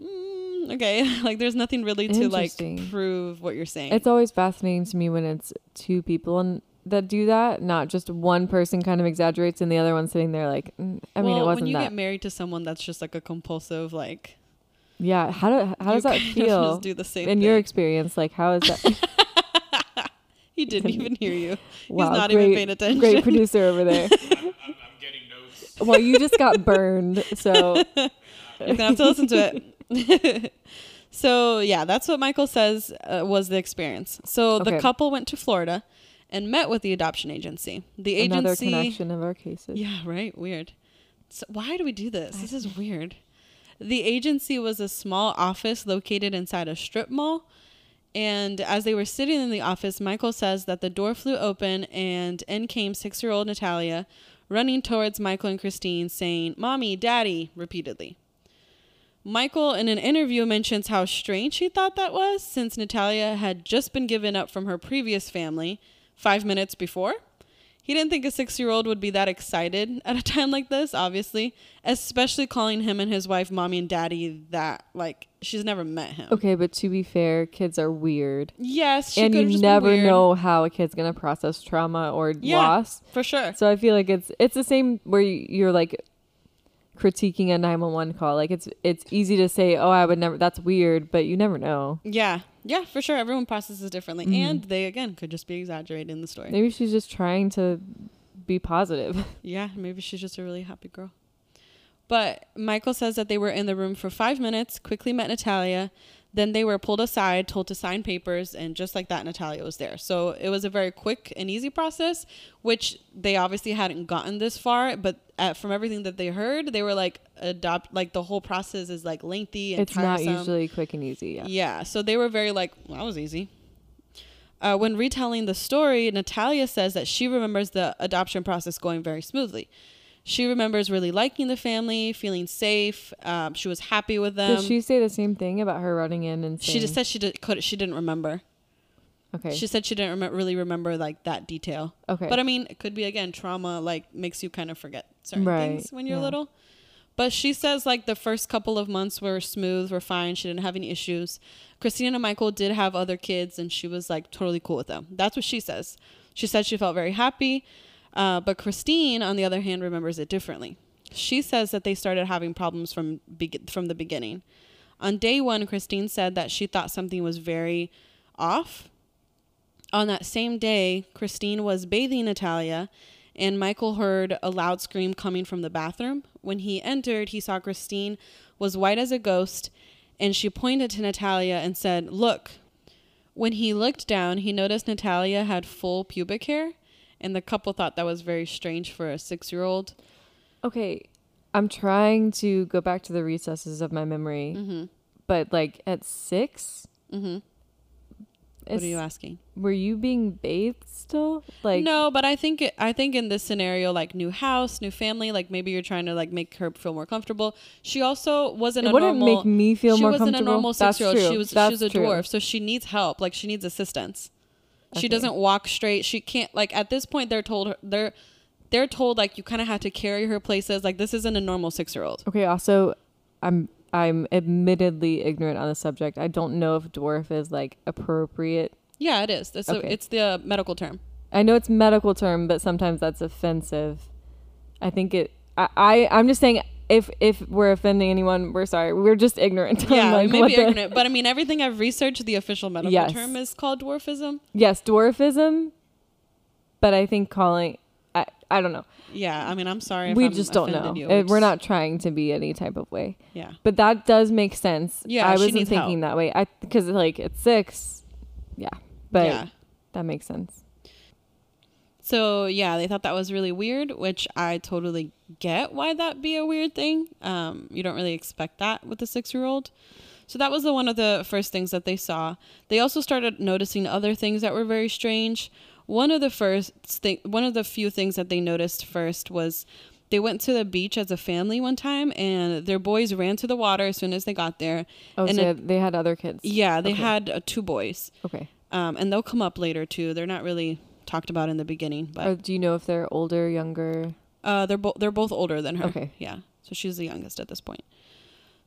mm, okay, like there's nothing really to like prove what you're saying. It's always fascinating to me when it's two people and that do that, not just one person kind of exaggerates and the other one sitting there like, mm, I mean, it wasn't when you that. get married to someone that's just like a compulsive like yeah, how do how does that feel just do the same in thing. your experience? Like, how is that? he didn't even hear you. wow, He's not great, even paying attention. great producer over there. I'm, I'm, I'm getting notes. well, you just got burned, so You're gonna have to listen to it. so yeah, that's what Michael says uh, was the experience. So the couple went to Florida and met with the adoption agency. The agency, another connection of our cases. yeah, right, weird. So why do we do this? This is weird. The agency was a small office located inside a strip mall. And as they were sitting in the office, Michael says that the door flew open and in came six year old Natalia running towards Michael and Christine, saying, Mommy, Daddy, repeatedly. Michael, in an interview, mentions how strange he thought that was since Natalia had just been given up from her previous family five minutes before. He didn't think a six year old would be that excited at a time like this, obviously, especially calling him and his wife mommy and daddy that, like, she's never met him. Okay, but to be fair, kids are weird, Yes, and you just never know how a kid's gonna process trauma or Yeah. loss. For sure. So I feel like it's it's the same where you're like critiquing a 911 call. Like it's it's easy to say, "Oh, I would never that's weird," but you never know. Yeah. Yeah, for sure. Everyone processes differently. Mhm. And they, again, could just be exaggerating the story. Maybe she's just trying to be positive. Yeah, maybe she's just a really happy girl. But Michael says that they were in the room for five minutes, quickly met Natalia. Then they were pulled aside, told to sign papers, and just like that, Natalia was there. So it was a very quick and easy process, which they obviously hadn't gotten this far. But uh from everything that they heard, they were like adopt like the whole process is like lengthy and it's not usually quick and easy. Yeah. Yeah. So they were very like, well, that was easy. Uh, when retelling the story, Natalia says that she remembers the adoption process going very smoothly. She remembers really liking the family, feeling safe. Um, she was happy with them. Did she say the same thing about her running in and saying, she just said she did, could, she didn't remember. "Okay, She said she didn't rem- really remember like that detail. okay." But I mean, it could be again trauma like makes you kind of forget certain Right, things when you're yeah. little. But she says like the first couple of months were smooth, were fine. She didn't have any issues. Christina and Michael did have other kids, and she was like totally cool with them. That's what she says. She said she felt very happy. Uh, but Christine, on the other hand, remembers it differently. She says that they started having problems from be- from the beginning. On day one, Christine said that she thought something was very off. On that same day, Christine was bathing Natalia, and Michael heard a loud scream coming from the bathroom. When he entered, he saw Christine was white as a ghost, and she pointed to Natalia and said, Look. When he looked down, he noticed Natalia had full pubic hair, and the couple thought that was very strange for a six year old. okay, I'm trying to go back to the recesses of my memory, Mm-hmm. but like at six, Mm-hmm. What are you asking? were you being bathed still? Like no, but I think it, I think in this scenario, like new house, new family, like maybe you're trying to like make her feel more comfortable. She also wasn't it a wouldn't normal. make me feel more comfortable. she wasn't a normal six year old. She was That's she's a true. dwarf, so she needs help. Like she needs assistance. She doesn't walk straight. She can't like at this point they're told her they're they're told like you kind of have to carry her places. Like this isn't a normal six year old. Okay, also I'm I'm admittedly ignorant on the subject. I don't know if dwarf is like appropriate. Yeah, it is. It's, a, Okay. it's the uh, medical term. I know it's medical term, but sometimes that's offensive. I think it. I, I I'm just saying if if we're offending anyone, we're sorry. We're just ignorant. Yeah, like, maybe what the- ignorant, but I mean, everything I've researched, the official medical Yes. term is called dwarfism. Yes, dwarfism. But I think calling. I I don't know. Yeah, I mean, I'm sorry. If we I'm just don't know. you. Uh, We're not trying to be any type of way. Yeah. But that does make sense. Yeah, I wasn't thinking help. that way. I because like it's six. Yeah, but yeah. that makes sense. So yeah, they thought that was really weird, which I totally get why that be a weird thing. Um, you don't really expect that with a six-year-old. So that was the one of the first things that they saw. They also started noticing other things that were very strange. One of the first thing, one of the few things that they noticed first was they went to the beach as a family one time, and their boys ran to the water as soon as they got there. Oh, And so it- they had other kids. Yeah, they Okay. had uh, two boys, Okay. um, and they'll come up later too. They're not really talked about in the beginning, but Or do you know if they're older, younger? uh, they're both they're both older than her. Okay. Yeah. So she's the youngest at this point.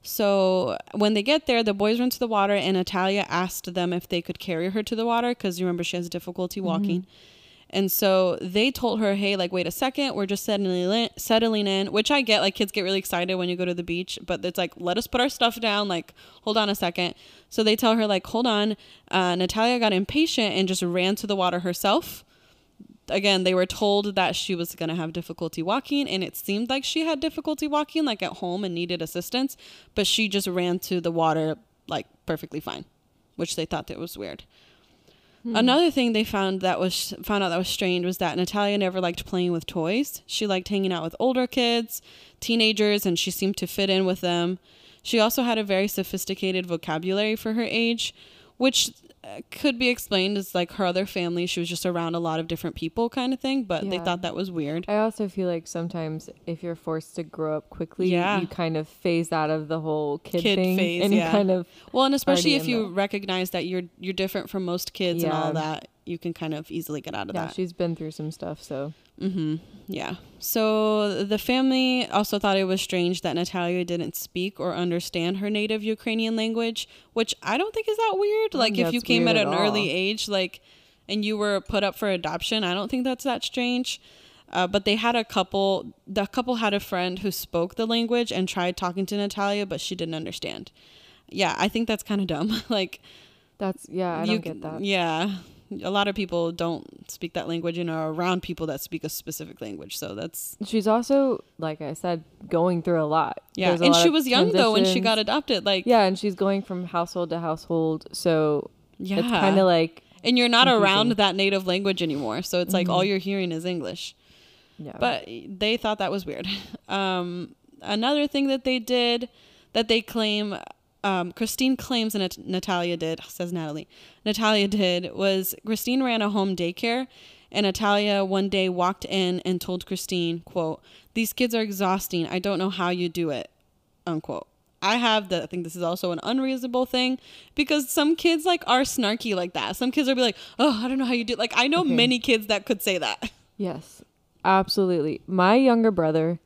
So when they get there, the boys run to the water, and Natalia asked them if they could carry her to the water because you remember she has difficulty walking. And so they told her, "Hey, like, wait a second, we're just settling in, settling in." Which I get, like, kids get really excited when you go to the beach, but it's like, let us put our stuff down. Like, hold on a second. So they tell her, like, hold on. Uh, Natalia got impatient and just ran to the water herself again they were told that she was going to have difficulty walking and it seemed like she had difficulty walking like at home and needed assistance but she just ran to the water like perfectly fine which they thought that was weird. Hmm. Another thing they found that was found out that was strange was that natalia never liked playing with toys. She liked hanging out with older kids teenagers and she seemed to fit in with them. She also had a very sophisticated vocabulary for her age which could be explained as like her other family she was just around a lot of different people kind of thing but they thought that was weird I also feel like sometimes if you're forced to grow up quickly, Yeah. you kind of phase out of the whole kid, Kid thing, phase, and yeah. kind of well and especially if you the- recognize that you're you're different from most kids and all that you can kind of easily get out of yeah. that She's been through some stuff, so Mm-hmm. Yeah. So the family also thought it was strange that Natalia didn't speak or understand her native Ukrainian language, which I don't think is that weird. Like if you came at an at early age, like, and you were put up for adoption, I don't think that's that strange. Uh, but they had a couple. The couple had a friend who spoke the language and tried talking to Natalia, but she didn't understand. Yeah, I think that's kind of dumb. like, that's yeah. I don't get that. Yeah. A lot of people don't speak that language and are around people that speak a specific language. So that's She's also, like I said, going through a lot. yeah. There's And lot she was young though when she got adopted. Like Yeah, and she's going from household to household, so yeah. it's kind of like and you're not around that native language anymore. So it's like all Mhm. you're hearing is English. yeah. But they thought that was weird. Um, another thing that they did that they claim, um, Christine claims and Natalia did, says Natalie, Natalia did, was Christine ran a home daycare. And Natalia one day walked in and told Christine, quote, these kids are exhausting. I don't know how you do it, unquote. I have the I think this is also an unreasonable thing because some kids like are snarky like that. Some kids will be like, "Oh, I don't know how you do." it." Like I know Okay. many kids that could say that. Yes, absolutely. My younger brother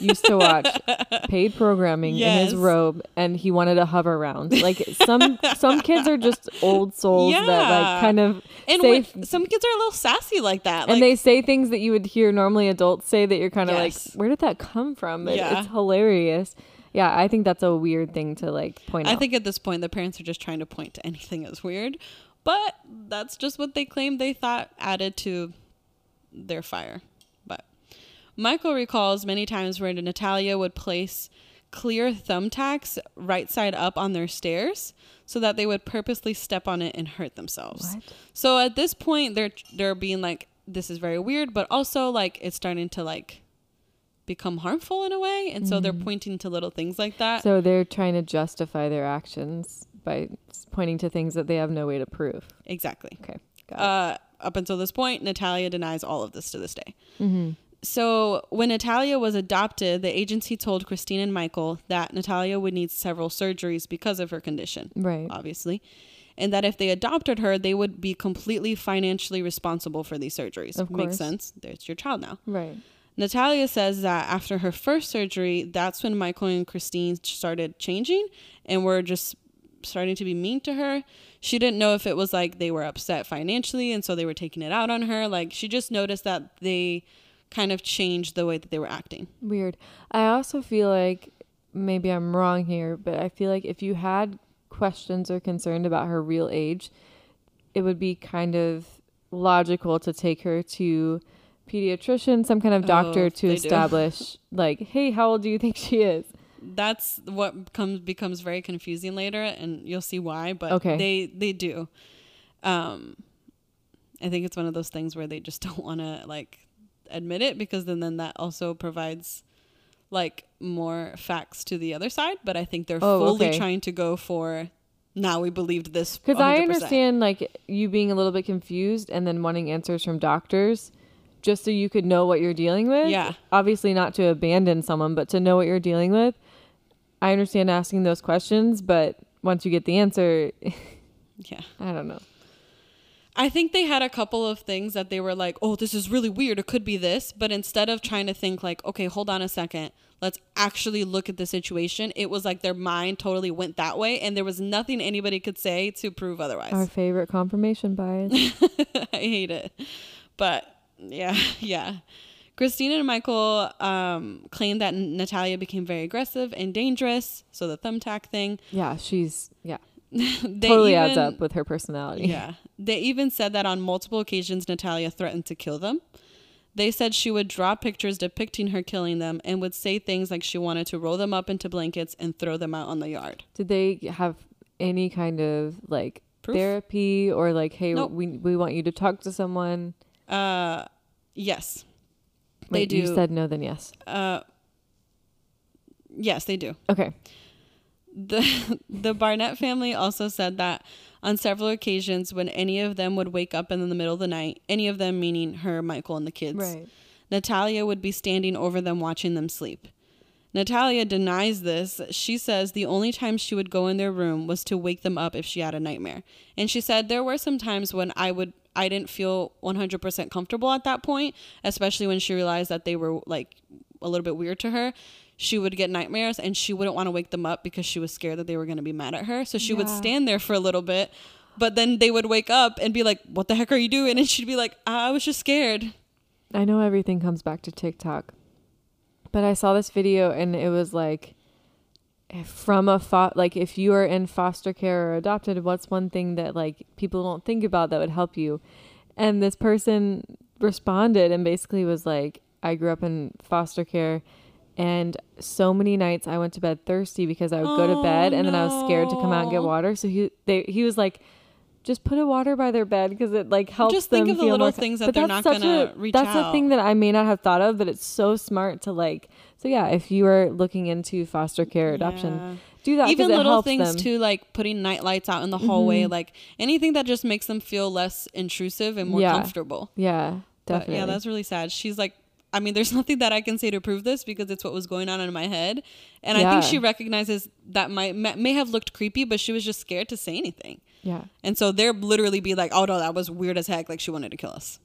used to watch paid programming in his robe, and he wanted to hover around. Like some some kids are just old souls that like kind of And say, when, some kids are a little sassy like that. and like, they say things that you would hear normally adults say that you're kind of Yes. like, where did that come from? It- Yeah. It's hilarious. Yeah, I think that's a weird thing to like point I out. think at this point the parents are just trying to point to anything as weird, but that's just what they claimed they thought added to their fire. Michael recalls many times where Natalia would place clear thumbtacks right side up on their stairs so that they would purposely step on it and hurt themselves. What? So at this point they're they're being like this is very weird, but also like it's starting to like become harmful in a way, and so they're pointing to little things like that. So they're trying to justify their actions by pointing to things that they have no way to prove. exactly. Okay. Uh, up until this point, Natalia denies all of this to this day. Mm-hmm. So when Natalia was adopted, the agency told Christine and Michael that Natalia would need several surgeries because of her condition, Right. obviously, and that if they adopted her, they would be completely financially responsible for these surgeries. Of Makes course. sense. There's your child now. Right. Natalia says that after her first surgery, that's when Michael and Christine started changing and were just starting to be mean to her. She didn't know if it was like they were upset financially and so they were taking it out on her. Like she just noticed that they kind of changed the way that they were acting. Weird. I also feel like maybe I'm wrong here, but I feel like if you had questions or concerned about her real age, it would be kind of logical to take her to pediatrician, some kind of doctor Oh, to they do. establish like, hey, how old do you think she is? That's what comes becomes very confusing later and you'll see why, but Okay. they they do. Um I think it's one of those things where they just don't want to like admit it because then then that also provides like more facts to the other side, but I think they're Oh, fully okay. trying to go for now we believed this Because I understand like you being a little bit confused and then wanting answers from doctors just so you could know what you're dealing with. Yeah. Obviously not to abandon someone, but to know what you're dealing with. I understand asking those questions, but once you get the answer, Yeah. I don't know. I think they had a couple of things that they were like, "Oh, this is really weird. It could be this." But instead of trying to think like, "Okay, hold on a second. Let's actually look at the situation." It was like their mind totally went that way and there was nothing anybody could say to prove otherwise. Our favorite confirmation bias. I hate it. But yeah, yeah. Christina and Michael um, claimed that Natalia became very aggressive and dangerous. So the thumbtack thing. yeah, she's yeah. They totally adds up with her personality. Yeah. They even said that on multiple occasions Natalia threatened to kill them. They said she would draw pictures depicting her killing them and would say things like she wanted to roll them up into blankets and throw them out on the yard. Did they have any kind of like Proof? therapy or like, hey, Nope. we we want you to talk to someone? Uh yes. They Wait, You do. said no, then yes. Uh yes, they do. Okay. The the Barnett family also said that on several occasions when any of them would wake up in the middle of the night, any of them meaning her, Michael, and the kids, Right. Natalia would be standing over them watching them sleep. Natalia denies this. She says the only time she would go in their room was to wake them up if she had a nightmare. And she said there were some times when I would I didn't feel 100% comfortable at that point, especially when she realized that they were like a little bit weird to her. She would get nightmares and she wouldn't want to wake them up because she was scared that they were going to be mad at her. So she would stand there for a little bit, but then they would wake up and be like, "What the heck are you doing?" And she'd be like, ah, "I was just scared." I know everything comes back to TikTok. But I saw this video and it was like eh, from a fo- like if you are in foster care or adopted, what's one thing that like people don't think about that would help you? And this person responded and basically was like, I grew up in foster care and so many nights I went to bed thirsty because I would go to Oh, bed and then I was scared to come out and get water. So he they he was like just put a water by their bed because it like helps Just think them of the little more things that they're not gonna a- reach That's a thing that I may not have thought of, but it's so smart to like. So yeah, if you are looking into foster care adoption, Yeah. do that Even it little things them. too, like putting night lights out in the hallway, Mhm. like anything that just makes them feel less intrusive and more Yeah. comfortable. Yeah, But definitely. yeah, that's really sad. She's like, I mean, there's nothing that I can say to prove this because it's what was going on in my head, and I think she recognizes that might may may have looked creepy, but she was just scared to say anything. yeah. And so they're literally be like, "Oh no, that was weird as heck. Like she wanted to kill us."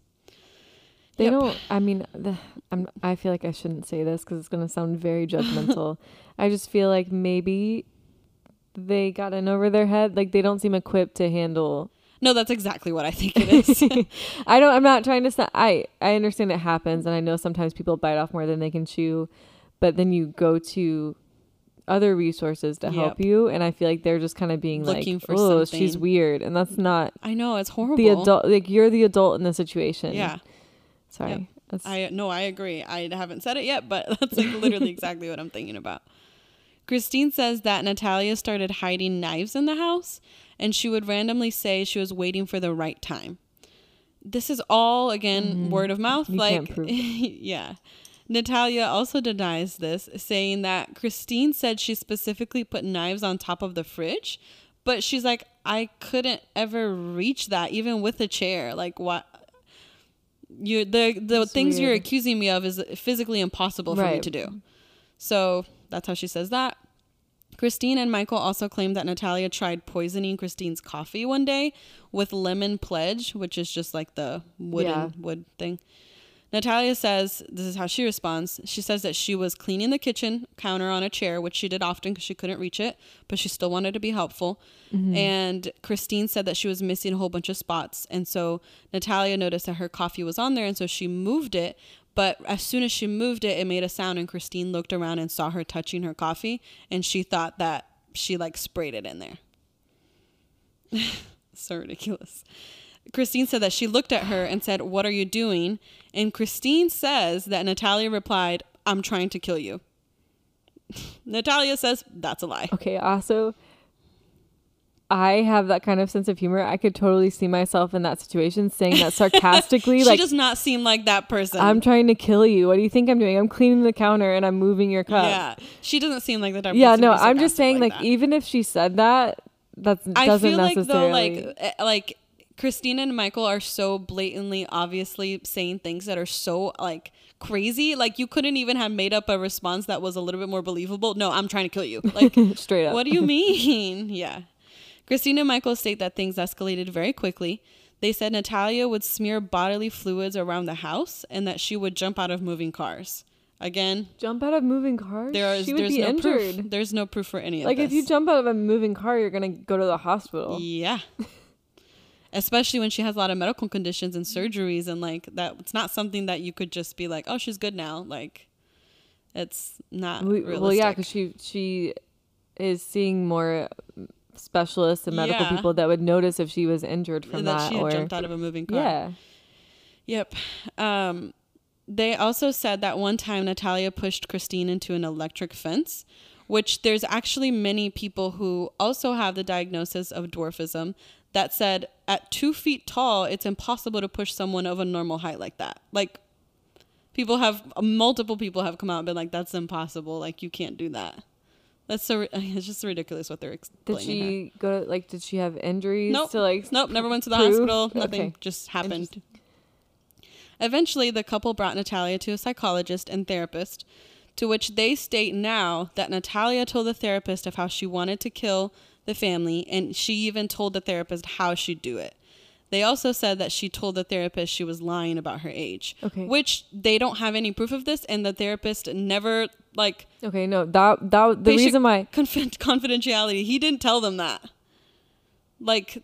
They Yep. don't. I mean, the, I'm. I feel like I shouldn't say this because it's gonna sound very judgmental. I just feel like maybe they got in over their head. Like they don't seem equipped to handle. No, that's exactly what I think it is. I don't. I'm not trying to. sa- I I understand it happens, and I know sometimes people bite off more than they can chew, but then you go to other resources to help you, and I feel like they're just kind of being Looking like, for "Oh, she's weird," and that's not I know it's horrible. the adult. Like you're the adult in the situation. Yeah. Sorry. Yep. I no, I agree. I haven't said it yet, but that's like literally exactly what I'm thinking about. Christine says that Natalia started hiding knives in the house and she would randomly say she was waiting for the right time. This is all again word of mouth Mm-hmm. You like can't prove yeah. Natalia also denies this, saying that Christine said she specifically put knives on top of the fridge, but she's like, I couldn't ever reach that, even with a chair. Like, what? You the the That's things you're accusing me of is physically impossible for me to do. So that's how she says that. Christine and Michael also claimed that Natalia tried poisoning Christine's coffee one day with lemon pledge, which is just like the wooden Yeah. wood thing. Natalia says, this is how she responds. She says that she was cleaning the kitchen counter on a chair, which she did often because she couldn't reach it, but she still wanted to be helpful. Mm-hmm. And Christine said that she was missing a whole bunch of spots. And so Natalia noticed that her coffee was on there. And so she moved it. But as soon as she moved it, it made a sound. And Christine looked around and saw her touching her coffee. And she thought that she like sprayed it in there. so ridiculous. Christine said that she looked at her and said, What are you doing? And Christine says that Natalia replied, I'm trying to kill you. Natalia says, That's a lie. Okay, also I have that kind of sense of humor. I could totally see myself in that situation saying that sarcastically she like does not seem like that person. I'm trying to kill you. What do you think I'm doing? I'm cleaning the counter and I'm moving your cup. yeah. She doesn't seem like the type Yeah, person no, I'm just saying like, that. even if she said that, that doesn't necessarily. I feel like though, like, eh, like Christina and Michael are so blatantly, obviously saying things that are so like crazy. Like you couldn't even have made up a response that was a little bit more believable. No, I'm trying to kill you. Like, straight up. what do you mean? yeah. Christina and Michael state that things escalated very quickly. They said Natalia would smear bodily fluids around the house and that she would jump out of moving cars. Again, jump out of moving cars? there is she would there's be no injured. proof. There's no proof for any of Like this. if you jump out of a moving car, you're gonna go to the hospital. Yeah. Especially when she has a lot of medical conditions and surgeries and like that it's not something that you could just be like, "Oh, she's good now." Like it's not We- realistic. well, yeah, because she she is seeing more specialists and medical Yeah. people that would notice if she was injured from that, that, she had or jumped out of a moving car. yeah. Yep. Um, they also said that one time Natalia pushed Christine into an electric fence, which there's actually many people who also have the diagnosis of dwarfism that said at two feet tall, it's impossible to push someone of a normal height like that. Like, people have, multiple people have come out and been like, that's impossible. Like, you can't do that. That's so, it's just ridiculous what they're Did explaining. here. she go to like? Did she have injuries Nope. to like? Nope, never went to the proof? hospital. Nothing. Okay. Just happened. Eventually, the couple brought Natalia to a psychologist and therapist, to which they state now that Natalia told the therapist of how she wanted to kill the family, and she even told the therapist how she'd do it. They also said that she told the therapist she was lying about her age, Okay. which they don't have any proof of this, and the therapist never like Okay, no, that that the reason why confi- confidentiality. He didn't tell them that. Like,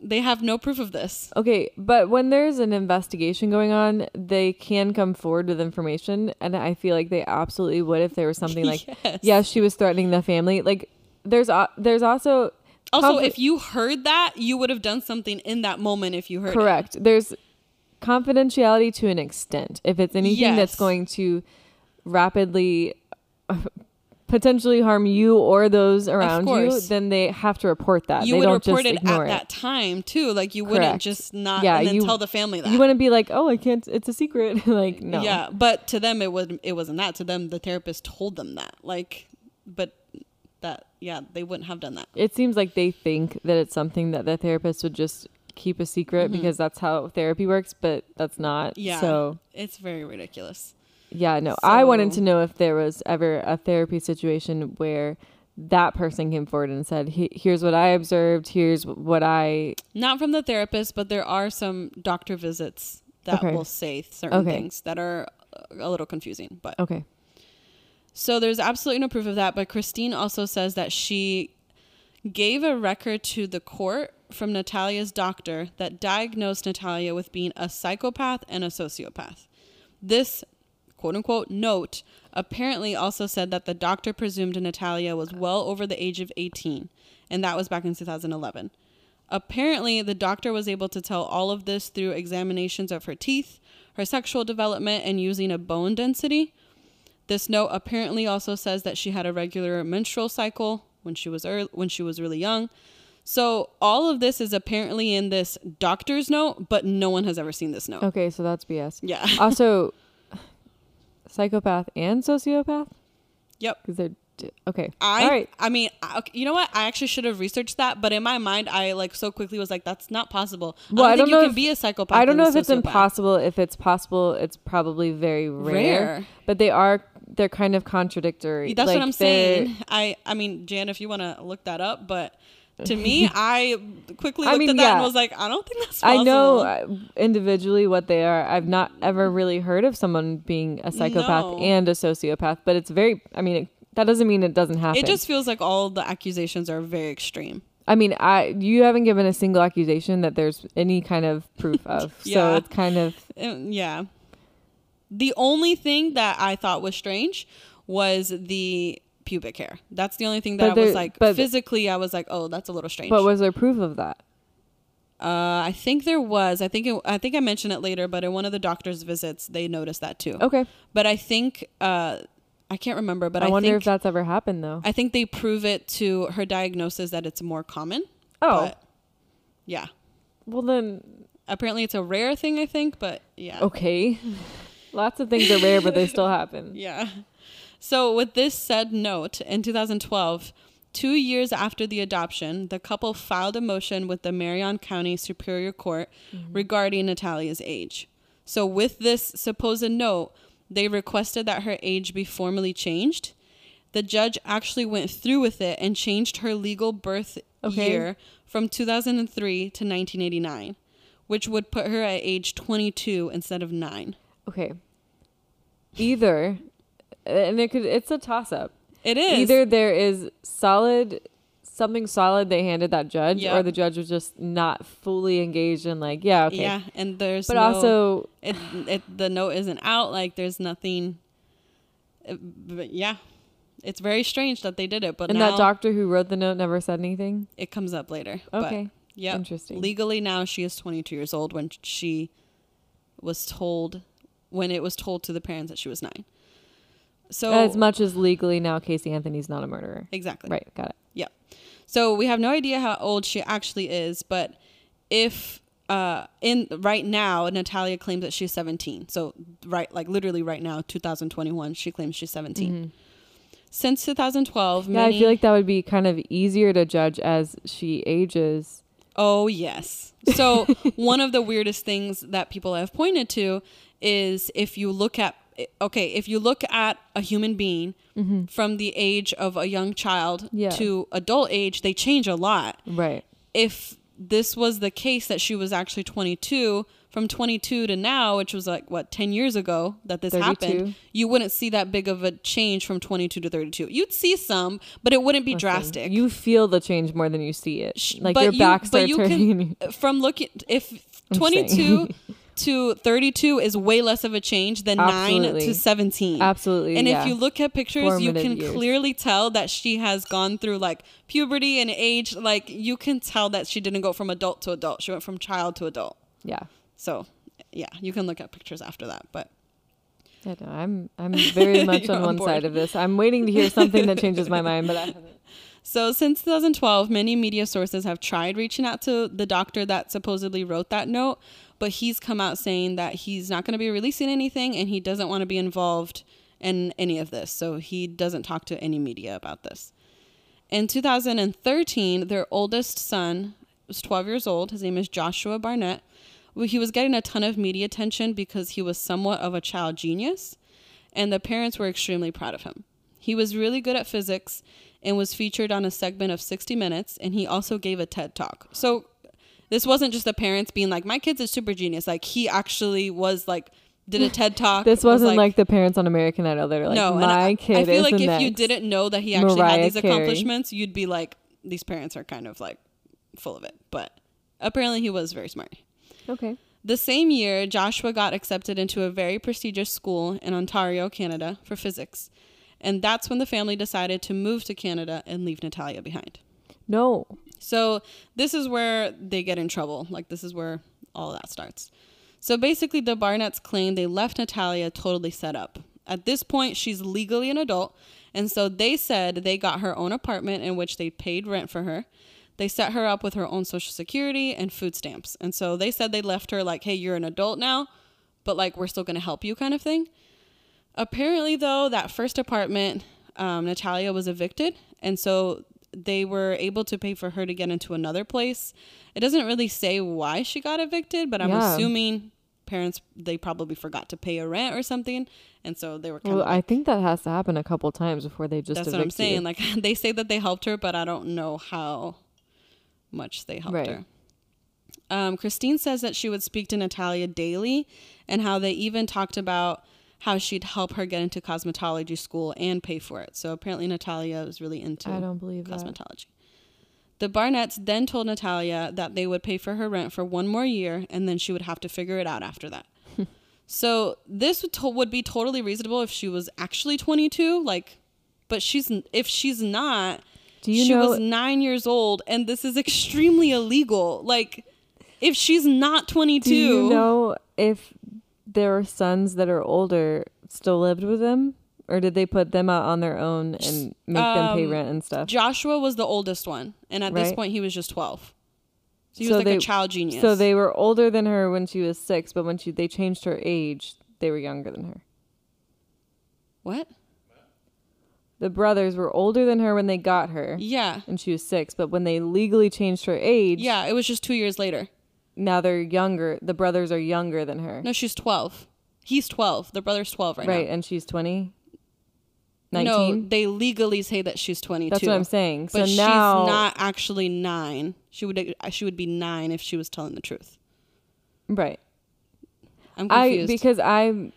they have no proof of this. Okay, but when there's an investigation going on, they can come forward with information, and I feel like they absolutely would if there was something like, Yes. yes, she was threatening the family. Like, there's a there's also Also, confi- if you heard that, you would have done something in that moment if you heard it. correct, there's confidentiality to an extent. If it's anything that's going to rapidly potentially harm you or those around you, then they have to report that. You they would don't report it at it. that time too. Like you wouldn't just not Yeah, and then you- tell the family that. You wouldn't be like, oh, I can't. It's a secret. like, no. Yeah, but to them it was it wasn't that. To them, the therapist told them that. Like, but that yeah, they wouldn't have done that. it seems like they think that it's something that the therapist would just keep a secret because that's how therapy works, but that's not. Mm-hmm. Yeah. So It's very ridiculous. yeah, no. I wanted to know if there was ever a therapy situation where that person came forward and said, "Here's what I observed. Here's what I." Not from the therapist, but there are some doctor visits that Okay. will say certain Okay. things that are a little confusing. But Okay. So there's absolutely no proof of that, but Christine also says that she gave a record to the court from Natalia's doctor that diagnosed Natalia with being a psychopath and a sociopath. This quote unquote note apparently also said that the doctor presumed Natalia was well over the age of 18, and that was back in 2011. Apparently, the doctor was able to tell all of this through examinations of her teeth, her sexual development, and using a bone density. This note apparently also says that she had a regular menstrual cycle when she was early, when she was really young. So all of this is apparently in this doctor's note, but no one has ever seen this note. Okay, so that's BS. Yeah. Also, psychopath and sociopath yep. because they're okay. I All right. I mean, I, okay, you know what? I actually should have researched that, but in my mind, I like so quickly was like, "That's not possible." Well, I I don't don't think know you can if- be a psychopath. I don't know if it's impossible. If it's possible, it's probably very rare. Rare. But they are they're kind of contradictory. That's Like, what I'm saying. I I mean, Jan, if you want to look that up, but to me, I quickly I looked mean, at that yeah. and was like, I don't think that's possible. I know uh, individually what they are. I've not ever really heard of someone being a psychopath No. and a sociopath, but it's very. I mean, it, that doesn't mean it doesn't happen. It just feels like all the accusations are very extreme. I mean, I you haven't given a single accusation that there's any kind of proof of. yeah. So it's kind of Uh, yeah. The only thing that I thought was strange was the pubic hair. That's the only thing that I was like physically I was like, "Oh, that's a little strange." But was there proof of that? uh I think there was. I think it, I think I mentioned it later, but in one of the doctor's visits they noticed that too. Okay. But I think uh I can't remember, but I, I, wonder think if that's ever happened though. I think they prove it to her diagnosis that it's more common. oh, yeah. well then, Apparently it's a rare thing, I think, but yeah. okay. Lots of things are rare, but they still happen. Yeah. So, with this said note, in 2012, two years after the adoption, the couple filed a motion with the Marion County Superior Court mm-hmm. regarding Natalia's age. So, with this supposed note, they requested that her age be formally changed. The judge actually went through with it and changed her legal birth Okay. year from 2003 to 1989, which would put her at age 22 instead of 9. Okay. Either, and it could. It's a toss up. It is. Either there is solid something solid they handed that judge, or the judge was just not fully engaged in like, yeah, okay. Yeah, and there's But no- also, it, it the note isn't out. Like there's nothing. uh, But yeah, it's very strange that they did it. But and now that doctor who wrote the note never said anything. it comes up later. Okay, yeah. interesting. Legally now she is 22 years old when she was told when it was told to the parents that she was nine. So as much as legally now, Casey Anthony's not a murderer. exactly Right, got it. Yeah. So we have no idea how old she actually is, but if uh in right now Natalia claims that she's 17. So right like literally right now 2021 she claims she's 17. Mhm. Since 2012 Yeah, many I feel like that would be kind of easier to judge as she ages. Oh, yes. So, one of the weirdest things that people have pointed to is if you look at, okay, if you look at a human being from the age of a young child Mm-hmm. Yeah. to adult age, they change a lot. Right. If this was the case that she was actually 22, from 22 to now, which was like, what, 10 years ago that this 32. happened, you wouldn't see that big of a change from 22 to 32. You'd see some, but it wouldn't be Listen, drastic. You feel the change more than you see it. Like but your you- back but starts you hurting. can- from looking if I'm 22 to 32 is way less of a change than 9 to 17 Absolutely. and yeah. if you look at pictures you can years. clearly tell that she has gone through like puberty and age like you can tell that she didn't go from adult to adult she went from child to adult yeah. so yeah you can look at pictures after that but I know. I'm I'm very much on on one board. side of this. I'm waiting to hear something that changes my mind, but I haven't. So, since 2012, many media sources have tried reaching out to the doctor that supposedly wrote that note, but he's come out saying that he's not going to be releasing anything and he doesn't want to be involved in any of this. So, he doesn't talk to any media about this. In 2013, their oldest son was 12 years old. His name is Joshua Barnett. He was getting a ton of media attention because he was somewhat of a child genius, and the parents were extremely proud of him. He was really good at physics and was featured on a segment of 60 Minutes, and he also gave a TED talk. So this wasn't just the parents being like, "My kid's a super genius." Like he actually was like did a TED talk. This was wasn't like, the parents on American Idol. They're like, no, my I, kid I feel like if you didn't know that he actually Mariah had these Carey. accomplishments, you'd be like, these parents are kind of like full of it. But apparently, he was very smart. Okay. The same year, Joshua got accepted into a very prestigious school in Ontario, Canada, for physics. And that's when the family decided to move to Canada and leave Natalia behind. No. So, this is where they get in trouble. Like, this is where all that starts. So, basically, the Barnetts claim they left Natalia totally set up. At this point, she's legally an adult. And so they said they got her own apartment in which they paid rent for her. They set her up with her own social security and food stamps. And so they said they left her like, hey, you're an adult now, but like, we're still to help you kind of thing. Apparently, though, that first apartment, um, Natalia was evicted. And so they were able to pay for her to get into another place. It doesn't really say why she got evicted, but I'm Yeah. assuming parents, they probably forgot to pay a rent or something. And so they were kind Well, of. I think that has to happen a couple times before they just that's what I'm saying. you. Like, they say that they helped her, but I don't know how much they helped Right. her. Um, Christine says that she would speak to Natalia daily and how they even talked about how she'd help her get into cosmetology school and pay for it. So apparently Natalia was really into I don't believe that. cosmetology. The Barnetts then told Natalia that they would pay for her rent for one more year and then she would have to figure it out after that. so this would, to- would be totally reasonable if she was actually 22, like, but she's if she's not, Do you she know? was nine years old and this is extremely illegal. Like, if she's not 22, do you know if their sons that are older still lived with them, or did they put them out on their own and make them pay Um, rent and stuff? Joshua was the oldest one, and at this Right. point he was just 12. So he So was like they- a child genius. So they were older than her when she was six, but when she they changed her age, they were younger than her. what? The brothers were older than her when they got her, Yeah. and she was six. But when they legally changed her age, Yeah, it was just two years later. Now they're younger. The brothers are younger than her, No, she's 12. He's 12. The brother's 12 right, now. right? now. And she's twenty. No, Nineteen. they legally say that she's 22. That's what I'm saying. But so now, she's not actually nine. She would uh, she would be nine if she was telling the truth. right. I'm I confused. because I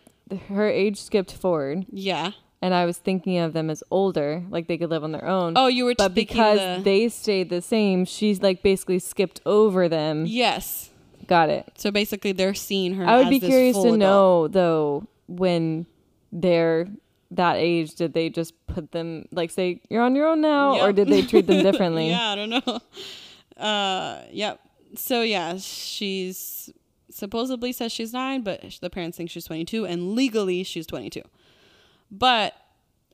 her age skipped forward, yeah. and I was thinking of them as older, like they could live on their own. Oh, you were but because the, they stayed the same, she's like basically skipped over them. yes. Got it. So basically, they're seeing her. I would be curious to adult. know though when they're that age, did they just put them like say you're on your own now, or did they treat them differently? yeah, I don't know. Uh, yep. So yeah, she's supposedly says she's nine, but the parents think she's 22, and legally she's 22. But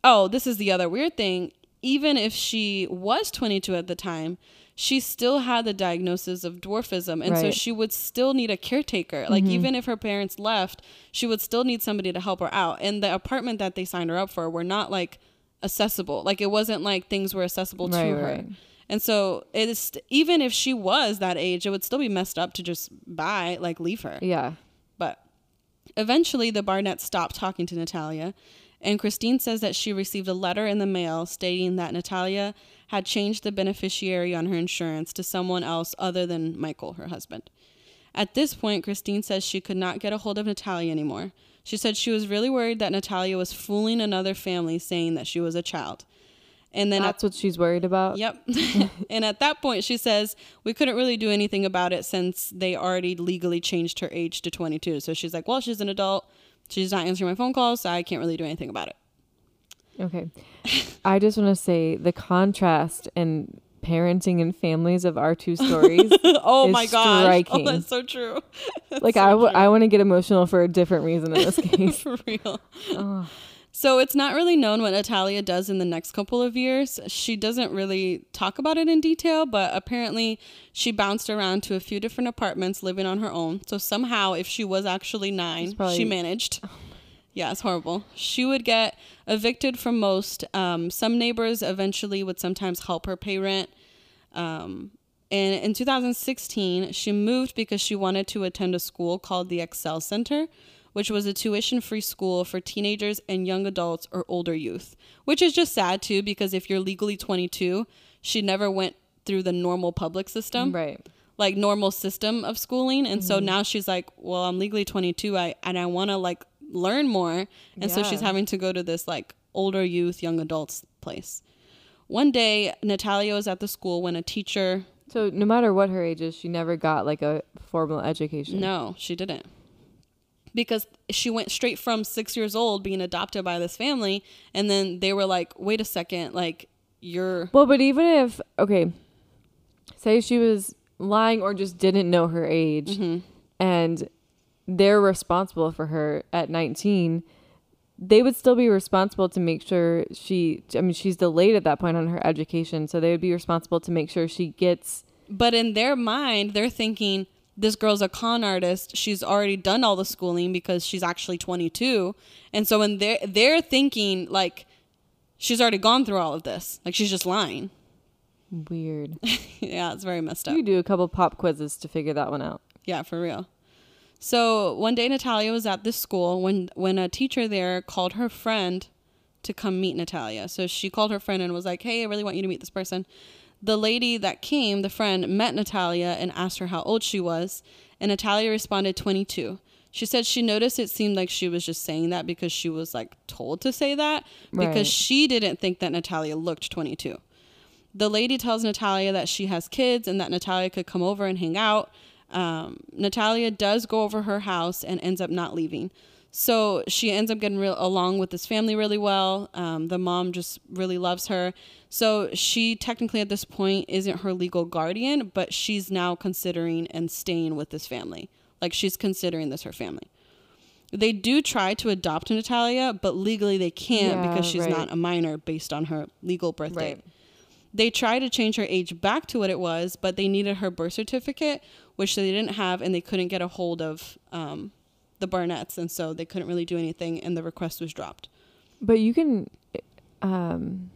oh, this is the other weird thing. Even if she was 22 at the time, she still had the diagnosis of dwarfism, and so she would still need a caretaker. Like mm-hmm. even if her parents left, she would still need somebody to help her out. And the apartment that they signed her up for were not like accessible. Like it wasn't like things were accessible to Right, her. And so it is even if she was that age, it would still be messed up to just buy like leave her. Yeah. But eventually, the Barnett stopped talking to Natalia, and Christine says that she received a letter in the mail stating that Natalia had changed the beneficiary on her insurance to someone else other than Michael, her husband. At this point, Christine says she could not get a hold of Natalia anymore. She said she was really worried that Natalia was fooling another family saying that she was a child. And then at That's what she's worried about. Yep. and at that point, she says, we couldn't really do anything about it since they already legally changed her age to 22. So she's like, well, she's an adult. She's not answering my phone calls, so I can't really do anything about it. Okay. I just want to say the contrast in parenting and families of our two stories. oh Is my gosh. striking. Oh, that's so true. That's like so I, w- true. I want to get emotional for a different reason in this case. For real. oh, So it's not really known what Natalia does in the next couple of years. She doesn't really talk about it in detail, but apparently she bounced around to a few different apartments living on her own. So somehow, if she was actually nine, probably- she managed. Oh. Yeah, it's horrible. She would get evicted from most. Um, some neighbors eventually would sometimes help her pay rent. Um, and in 2016, she moved because she wanted to attend a school called the Excel Center, which was a tuition free school for teenagers and young adults or older youth, which is just sad too, because if you're legally 22, she never went through the normal public system right. like normal system of schooling and so now she's like well i'm legally 22 i and i want to like learn more and so she's having to go to this like older youth young adults place one day natalia was at the school when a teacher So no matter what her age is, she never got like a formal education. no she didn't because she went straight from six years old being adopted by this family and then they were like wait a second like you're Well, but even if okay, say she was lying or just didn't know her age, Mhm. and they're responsible for her at 19, they would still be responsible to make sure she. I mean, she's delayed at that point on her education, so they would be responsible to make sure she gets. But in their mind, they're thinking this girl's a con artist. She's already done all the schooling because she's actually 22. And so when they're they're thinking like she's already gone through all of this. Like she's just lying. Weird. yeah, it's very messed up. you do a couple pop quizzes to figure that one out. Yeah, for real. So one day Natalia was at this school when when a teacher there called her friend to come meet Natalia. So she called her friend and was like, "Hey, I really want you to meet this person." The lady that came, the friend, met Natalia and asked her how old she was, and Natalia responded 22. She said she noticed it seemed like she was just saying that because she was like told to say that because Right. she didn't think that Natalia looked 22. The lady tells Natalia that she has kids and that Natalia could come over and hang out. Um, Natalia does go over her house and ends up not leaving. So she ends up getting real along with this family really well. Um, the mom just really loves her. So she technically at this point isn't her legal guardian, but she's now considering and staying with this family. Like she's considering this her family. They do try to adopt Natalia, but legally they can't Yeah, because she's right. not a minor based on her legal birth Right. They tried to change her age back to what it was, but they needed her birth certificate, which they didn't have, and they couldn't get a hold of um, the Barnetts, and so they couldn't really do anything, and the request was dropped. But you can, um,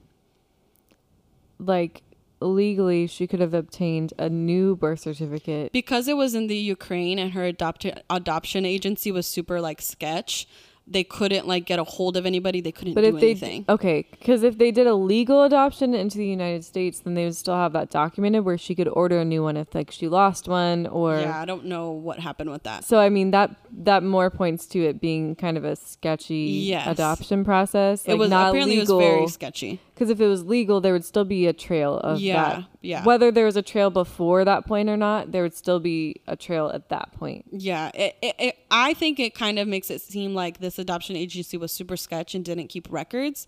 like legally, she could have obtained a new birth certificate. Because it was in the Ukraine and her adoption agency was super like sketch, they couldn't like get a hold of anybody. They couldn't But do if they anything. okay, because if they did a legal adoption into the United States, then they would still have that documented where she could order a new one if like she lost one or. yeah, I don't know what happened with that. So I mean that that more points to it being kind of a sketchy Yes. adoption process. it was not apparently legal. it was very sketchy. Because if it was legal, there would still be a trail of Yeah, that. yeah. Whether there was a trail before that point or not, there would still be a trail at that point. Yeah, it, it, it, I think it kind of makes it seem like this adoption agency was super sketch and didn't keep records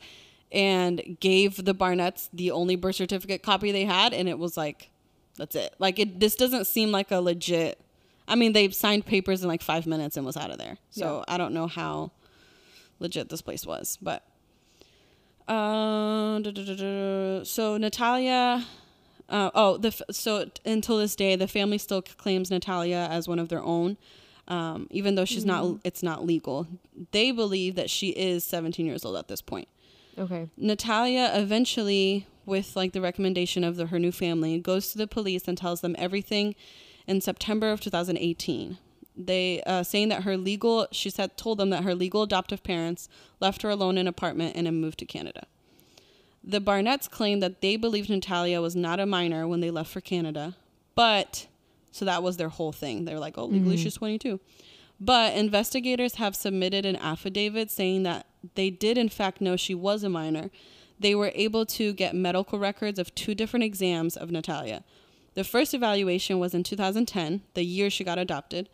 and gave the Barnetts the only birth certificate copy they had. And it was like, that's it. Like, it, this doesn't seem like a legit. I mean, they signed papers in like five minutes and was out of there. So I don't know how legit this place was. But, uh, so Natalia. Uh, oh, the so until this day, the family still claims Natalia as one of their own, um, even though she's not. It's not legal. They believe that she is 17 years old at this point. Okay. Natalia eventually, with like the recommendation of the, her new family, goes to the police and tells them everything in September of 2018. They uh, saying that her legal, she said, told them that her legal adoptive parents left her alone in an apartment and had moved to Canada. The Barnetts claim that they believed Natalia was not a minor when they left for Canada, but so that was their whole thing. They were like, "Oh, legally she's 22." But investigators have submitted an affidavit saying that they did in fact know she was a minor. They were able to get medical records of two different exams of Natalia. The first evaluation was in 2010, the year she got adopted,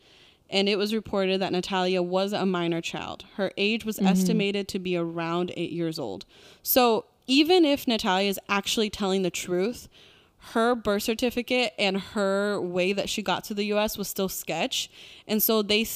and it was reported that Natalia was a minor child. Her age was mm-hmm. estimated to be around eight years old. So even if Natalia is actually telling the truth, her birth certificate and her way that she got to the U.S. was still sketch, and so they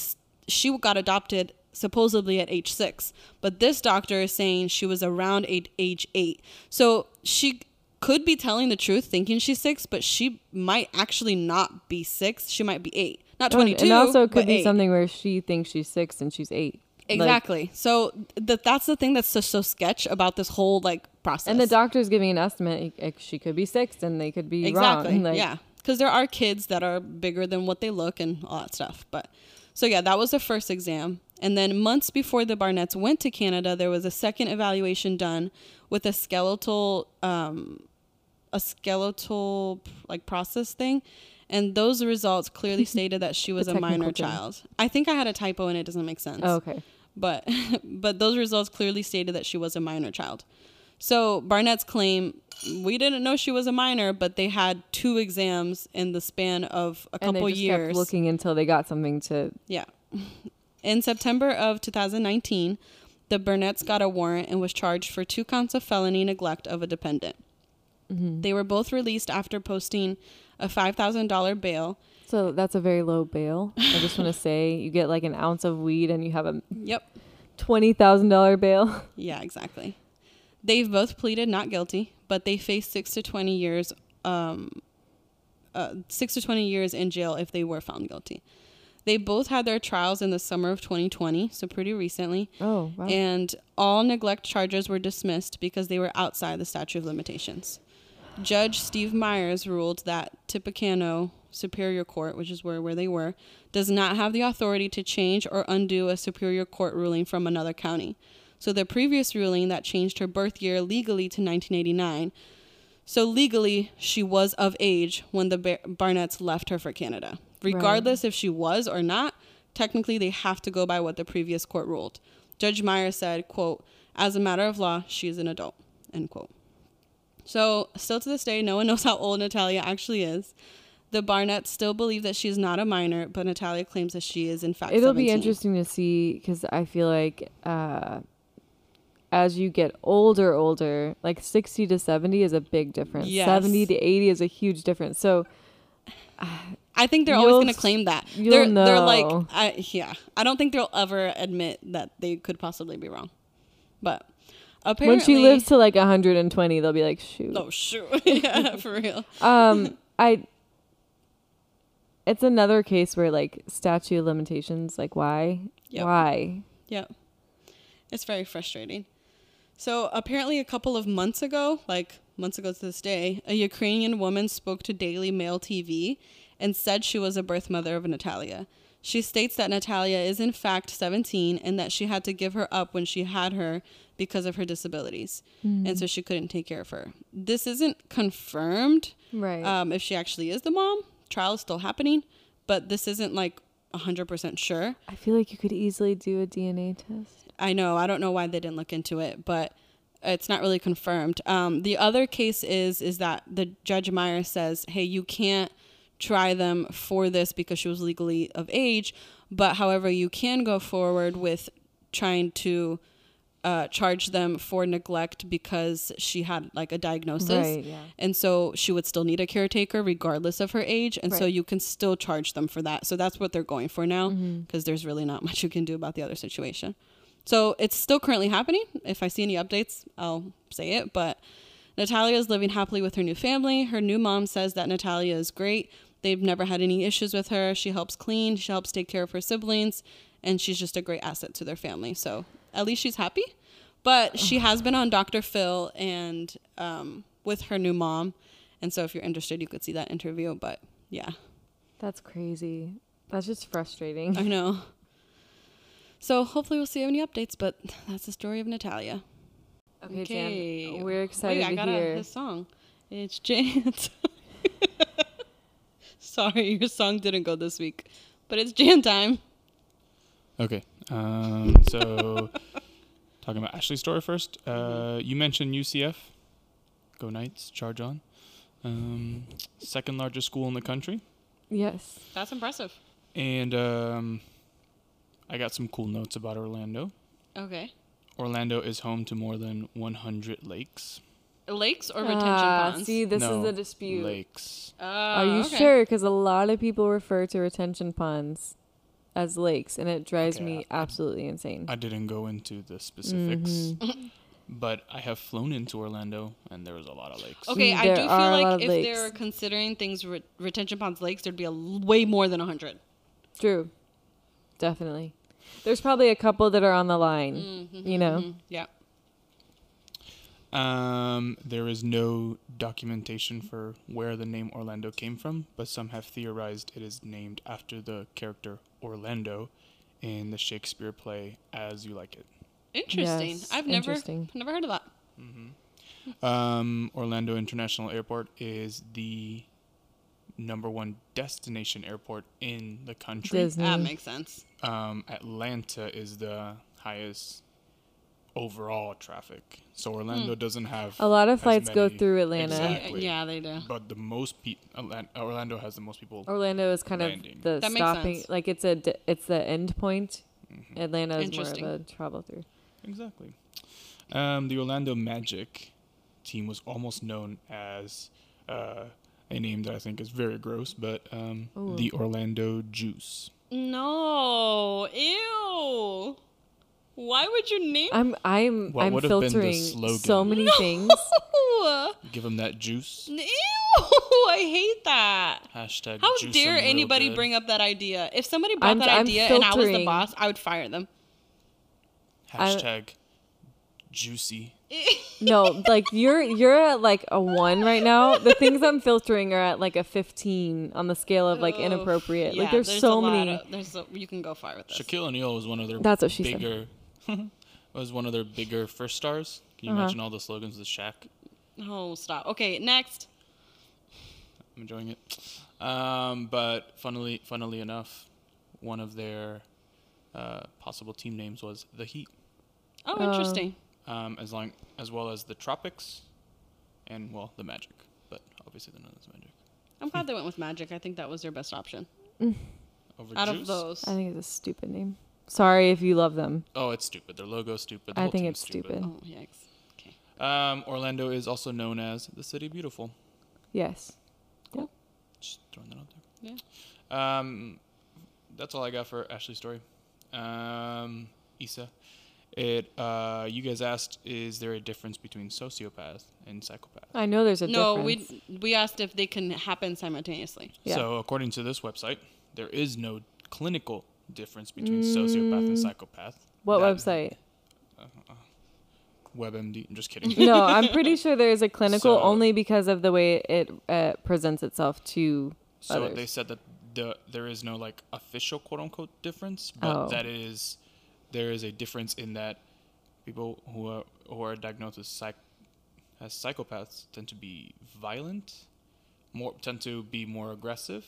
she got adopted supposedly at age six, but this doctor is saying she was around age eight. So she could be telling the truth, thinking she's six, but she might actually not be six. She might be eight, not Oh, and- twenty two. and also it could be eight. something where she thinks she's six and she's eight. Like- Exactly. so that that's the thing that's so, so sketch about this whole like process. and the doctor's giving an estimate. like, she could be six and they could be exactly wrong. Like, yeah because there are kids that are bigger than what they look and all that stuff but so yeah that was the first exam and then months before the barnetts went to canada there was a second evaluation done with a skeletal um, a skeletal like process thing and those results clearly stated that she was a minor child i think i had a typo and it doesn't make sense Oh, okay. but but those results clearly stated that she was a minor child. So Barnett's claim we didn't know she was a minor, but they had two exams in the span of a And they couple years. kept looking until they got something to. Yeah. In September of 2019, the Barnett's got a warrant and was charged for two counts of felony neglect of a dependent. Mm-hmm. They were both released after posting a $5,000 bail. So that's a very low bail. I just want to say you get like an ounce of weed and you have a Yep. twenty thousand dollar bail. Yeah, exactly. They've both pleaded not guilty, but they face six to twenty years, um, uh, six to twenty years in jail if they were found guilty. They both had their trials in the summer of 2020, so pretty recently, Oh wow. and all neglect charges were dismissed because they were outside the statute of limitations. Judge Steve Myers ruled that Tippecanoe Superior Court, which is where, where they were, does not have the authority to change or undo a Superior Court ruling from another county. So the previous ruling that changed her birth year legally to 1989 So legally, she was of age when the Bar- Barnetts left her for Canada. Regardless if she was or not, technically they have to go by what the previous court ruled. Judge Meyer said, quote, as a matter of law, she is an adult, end quote. So still to this day, no one knows how old Natalia actually is. The Barnetts still believe that she's not a minor, but Natalia claims that she is in fact It'll be interesting to see because I feel like uh, as you get older, older, like 60 to 70 is a big difference. Yes. 70 to 80 is a huge difference. So I think they're always going to claim that. you'll They're they're like. I yeah. I don't think they'll ever admit that they could possibly be wrong. But apparently when she lives to like 120, they'll be like, shoot. Oh shoot. yeah, for real. Um, I. It's another case where like statute of limitations, like why, Yep. why? Yep. It's very frustrating. So apparently, a couple of months ago, like months ago to this day, a Ukrainian woman spoke to Daily Mail TV and said she was a birth mother of Natalia. She states that Natalia is in fact 17 and that she had to give her up when she had her because of her disabilities. And so she couldn't take care of her. This isn't confirmed Right. um, if she actually is the mom. Trial is still happening, but this isn't like 100% sure. I feel like you could easily do a DNA test. I know. I don't know why they didn't look into it, but it's not really confirmed. Um, the other case is is that the Judge Meyer says, "Hey, you can't try them for this because she was legally of age, but however, you can go forward with trying to." Uh, charge them for neglect because she had like a diagnosis. Right, yeah. and so she would still need a caretaker regardless of her age. And so you can still charge them for that. So that's what they're going for now because Mm-hmm. there's really not much you can do about the other situation. So it's still currently happening. If i see any updates i'll say it. But natalia is living happily with her new family. Her new mom says that natalia is great. They've never had any issues with her. She helps clean. She helps take care of her siblings. And she's just a great asset to their family. So at least she's happy but she has been on dr phil and um, with her new mom and so if you're interested you could see that interview but yeah That's crazy. That's just frustrating. i know so hopefully we'll see any updates but that's the story of natalia Okay, Okay. Jan, we're excited Wait, I to got hear. a, his song. It's Jan. Sorry, your song didn't go this week, but it's Jan time. Okay. Um, so, talking about Ashley's story first. Uh, you mentioned UCF. Go Knights, charge on. Um, second largest school in the country. Yes. That's impressive. And um, I got some cool notes about Orlando. Okay. Orlando is home to more than 100 lakes. Lakes or retention Ah, ponds? See, this No, is the dispute. Lakes. Oh, Are you okay. sure? Because a lot of people refer to retention ponds as lakes, and it drives Okay, me I- absolutely insane. I didn't go into the specifics, Mhm. but I have flown into Orlando, and there was a lot of lakes. Okay, I do feel are a lot like if lakes. they're considering things re- retention ponds lakes, there'd be a l- way more than 100. True. Definitely. There's probably a couple that are on the line. Mm-hmm, You know? mhm, Yeah. Um, there is no documentation for where the name Orlando came from, but some have theorized it is named after the character Orlando in the Shakespeare play As You Like It. Interesting. Yes, I've never interesting. never heard of that. Um, Orlando International Airport is the number one destination airport in the country. Disney. That makes sense. Um, Atlanta is the highest overall traffic. So Orlando doesn't have A lot of as flights go through Atlanta. Exactly. Yeah, they do. But the most pe- Atlan- Orlando has the most people. Orlando is kind Landing. of the That makes stopping, sense. like it's a d- it's the end point. Mm-hmm. Atlanta is more of a travel through. Exactly. Um, the Orlando Magic team was almost known as uh, a name that I think is very gross, but um, the Orlando Juice. No. Ew. Why would you name I'm I'm What I'm would have been the filtering so slogan? many things. Ew. Give them that juice. Ew. I hate that. Hashtag How juice dare 'em real anybody good. bring up that idea? If somebody brought I'm- that I'm idea and I was the filtering. boss, I would fire them. Hashtag juicy. No, like you're you're at like a one right now. The things I'm filtering are at like a 15 on the scale of like Ugh. inappropriate. Yeah, like there's, a so lot many. of- there's a, you can go far with this. Shaquille O'Neal was one of their That's what she said. bigger was one of their bigger first stars. Can you Uh-huh. imagine all the slogans with Shaq? Oh, stop. Okay, next. I'm enjoying it. Um, but funnily, funnily enough, one of their uh, possible team names was the Heat, Oh, Oh. interesting. um, as long as well as the Tropics, and well, the Magic. But obviously, they're not as Magic. I'm glad they went with Magic. I think that was their best option Over out Juice? of those. I think it's a stupid name. Sorry if you love them. Oh, it's stupid. Their logo's stupid. The I whole think it's stupid. Oh, yikes. Okay. Um, Orlando is also known as the City Beautiful. Yes. Cool. Just throwing that out there. Yeah. Um, that's all I got for Ashley's story. Um, Iza, it. Uh, you guys asked, is there a difference between sociopath and psychopath? I know there's a No, difference. No, we we asked if they can happen simultaneously. Yeah. So according to this website, there is no clinical difference between sociopath and mm. psychopath. What That- website? Uh, uh, uh, WebMD. I'm just kidding. no, I'm pretty sure there is a clinical So- only because of the way it uh, presents itself to So others. they said that the there is no like official quote unquote difference, but Oh. that is there is a difference in that people who are who are diagnosed as psych as psychopaths tend to be violent, more tend to be more aggressive,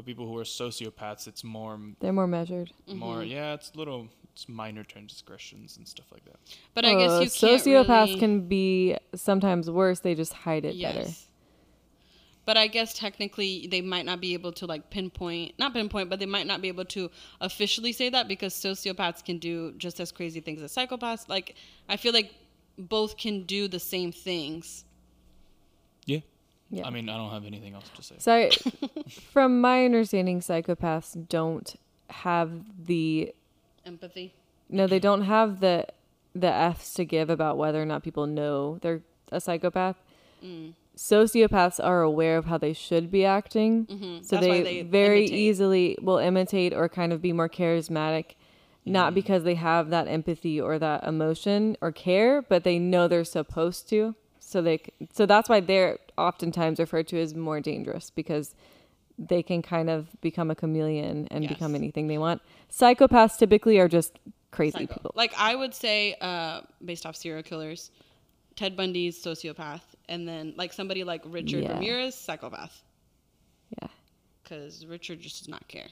but people who are sociopaths, it's more They're more measured. more yeah, it's little it's minor transgressions and stuff like that. But I guess Uh, you sociopaths really- can be sometimes worse. They just hide it better. Yes. But I guess technically they might not be able to like pinpoint, not pinpoint, but they might not be able to officially say that because sociopaths can do just as crazy things as psychopaths. Like I feel like both can do the same things. Yeah. Yeah. I mean, I don't have anything else to say. So, from my understanding, psychopaths don't have the Empathy. no, they don't have the the F's to give about whether or not people know they're a psychopath. Mm. Sociopaths are aware of how they should be acting, Mhm. so they, they very imitate. easily will imitate or kind of be more charismatic. Not because they have that empathy or that emotion or care, but they know they're supposed to. So they, so that's why they're oftentimes referred to as more dangerous because they can kind of become a chameleon and Yes. become anything they want. Psychopaths typically are just crazy Psycho. people. Like I would say, uh, based off serial killers, Ted Bundy's sociopath, and then like somebody like Richard Yeah. Ramirez, psychopath, Yeah. because Richard just does not care.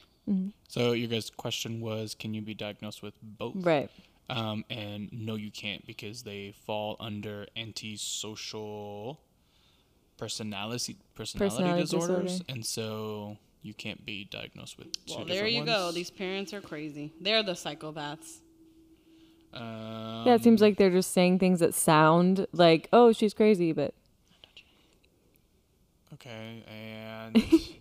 So your guys' question was, can you be diagnosed with both? Right. Um, and no, you can't because they fall under antisocial personality personality, Personality disorders, disorder. and so you can't be diagnosed with two Well, there different you go. These parents are crazy. They're the psychopaths. Um, Yeah, it seems like they're just saying things that sound like, oh, she's crazy, but Okay, and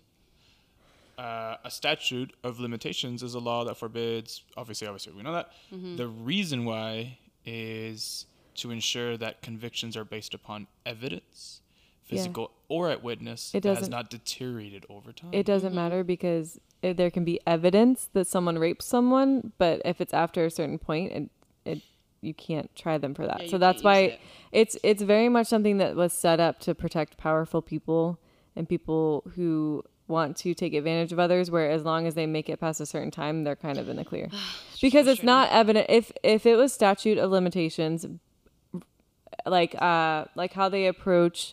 uh, a statute of limitations is a law that forbids. Obviously, obviously, we know that. Mm-hmm. The reason why is to ensure that convictions are based upon evidence, Yeah. physical or at witness, It that has doesn't- not deteriorated over time. it doesn't matter because if there can be evidence that someone raped someone, but if it's after a certain point, it, it you can't try them for that. Yeah, so that's why it. it's it's very much something that was set up to protect powerful people and people who want to take advantage of others where as long as they make it past a certain time they're kind of in the clear. Because it's not evident if if it was statute of limitations like uh like how they approach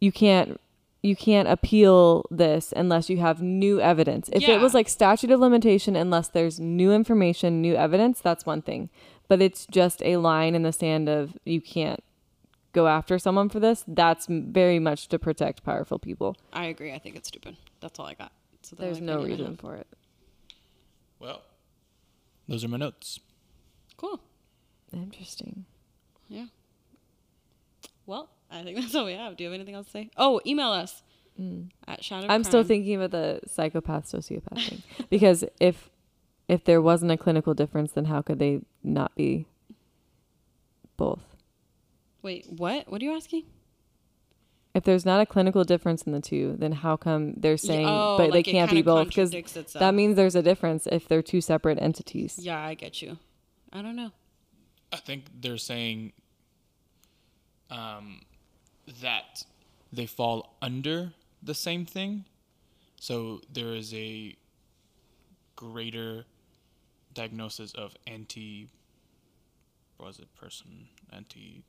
you can't you can't appeal this unless you have new evidence. If it was like statute of limitation unless there's new information new evidence that's one thing. But it's just a line in the sand of you can't go after someone for this that's very much to protect powerful people I agree. I think it's stupid. That's all I got. So there's no reason for it Well, those are my notes. Cool. interesting Yeah. Well, I think that's all we have. Do you have anything else to say? Oh, email us at shadow. Mm. I'm still thinking about the psychopath sociopath thing because if if there wasn't a clinical difference, then how could they not be both? Wait, what? What are you asking? If there's not a clinical difference in the two, then how come they're saying oh, but like they can't be both? Because that means there's a difference if they're two separate entities. Yeah, I get you. I don't know. I think they're saying um, that they fall under the same thing. So there is a greater diagnosis of anti. What was it? Person anti.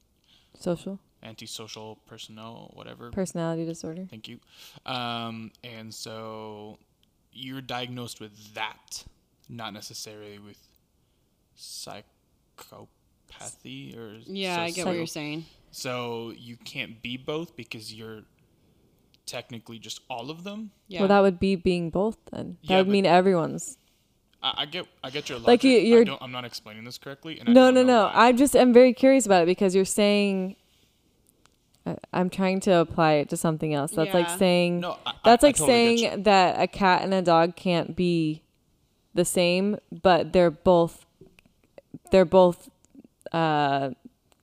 Social antisocial personnel, whatever. personality disorder. Thank you. Um, and so you're diagnosed with that, not necessarily with psychopathy or Yeah, I get what you're saying. So you can't be both because you're technically just all of them. Yeah. Well, that would be being both then. That Yeah, would mean everyone's. I, I get, I get your logic. Like, you- I you're- don't, I'm not explaining this correctly. And No, don't no, know no. why. I just am very curious about it because you're saying. I- I'm trying to apply it to something else. That's like saying. no, I, That's I, I like totally saying that a cat and a dog can't be the same, but they're both they're both uh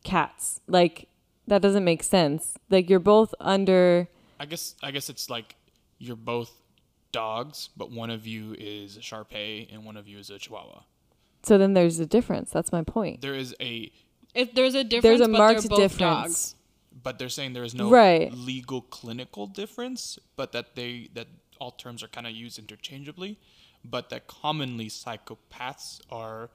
cats. Like that doesn't make sense. Like you're both under I guess I guess it's like you're both dogs, but one of you is a Shar Pei and one of you is a Chihuahua. so then there's a difference. That's my point. There is a, if there's a difference, There's a but marked both difference. dogs. but they're saying there is no Right. legal clinical difference, but that they that all terms are kind of used interchangeably, but that commonly psychopaths are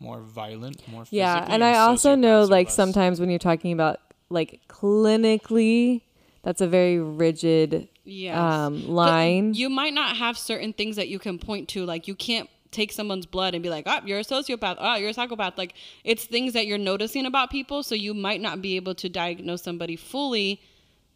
more violent, more Yeah, and I also know like sometimes when you're talking about like clinically that's a very rigid Yes. um line. You might not have certain things that you can point to. Like you can't take someone's blood and be like, "Oh, you're a sociopath. Oh, you're a psychopath." Like it's things that you're noticing about people, so you might not be able to diagnose somebody fully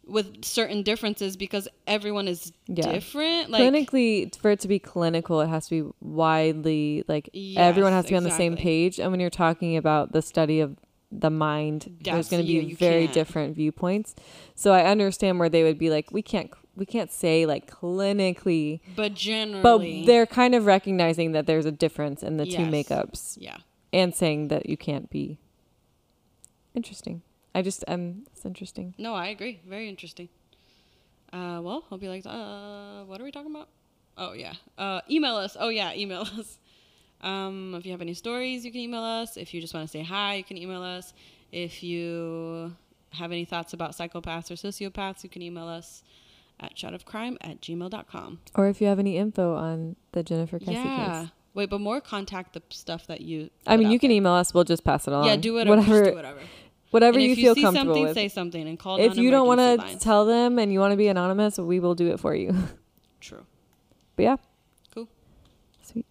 with certain differences because everyone is Yeah. different. Like clinically for it to be clinical it has to be widely like Yes, everyone has to be on the same page and when you're talking about the study of the mind there's going to be yeah, you very can't. different viewpoints so i understand where they would be like we can't we can't say like clinically but generally, but they're kind of recognizing that there's a difference in the two makeups yeah. and saying that you can't be interesting i just um it's interesting No, I agree. Very interesting. Uh, well, hope you liked. Uh, what are we talking about? Oh yeah. Uh, email us. Oh yeah, email us. Um, if you have any stories, you can email us. If you just want to say hi, you can email us. If you have any thoughts about psychopaths or sociopaths, you can email us at shotofcrime at gmail.com. or if you have any info on the jennifer Kesse case, Yeah. case Wait, but more contact the stuff that you. i mean you can there. email us we'll just pass it on. Yeah, do whatever. whatever do whatever. whatever you if feel see comfortable something, with. say something and call. if you don't want to tell them and you want to be anonymous, we will do it for you. True. but yeah, Cool. sweet.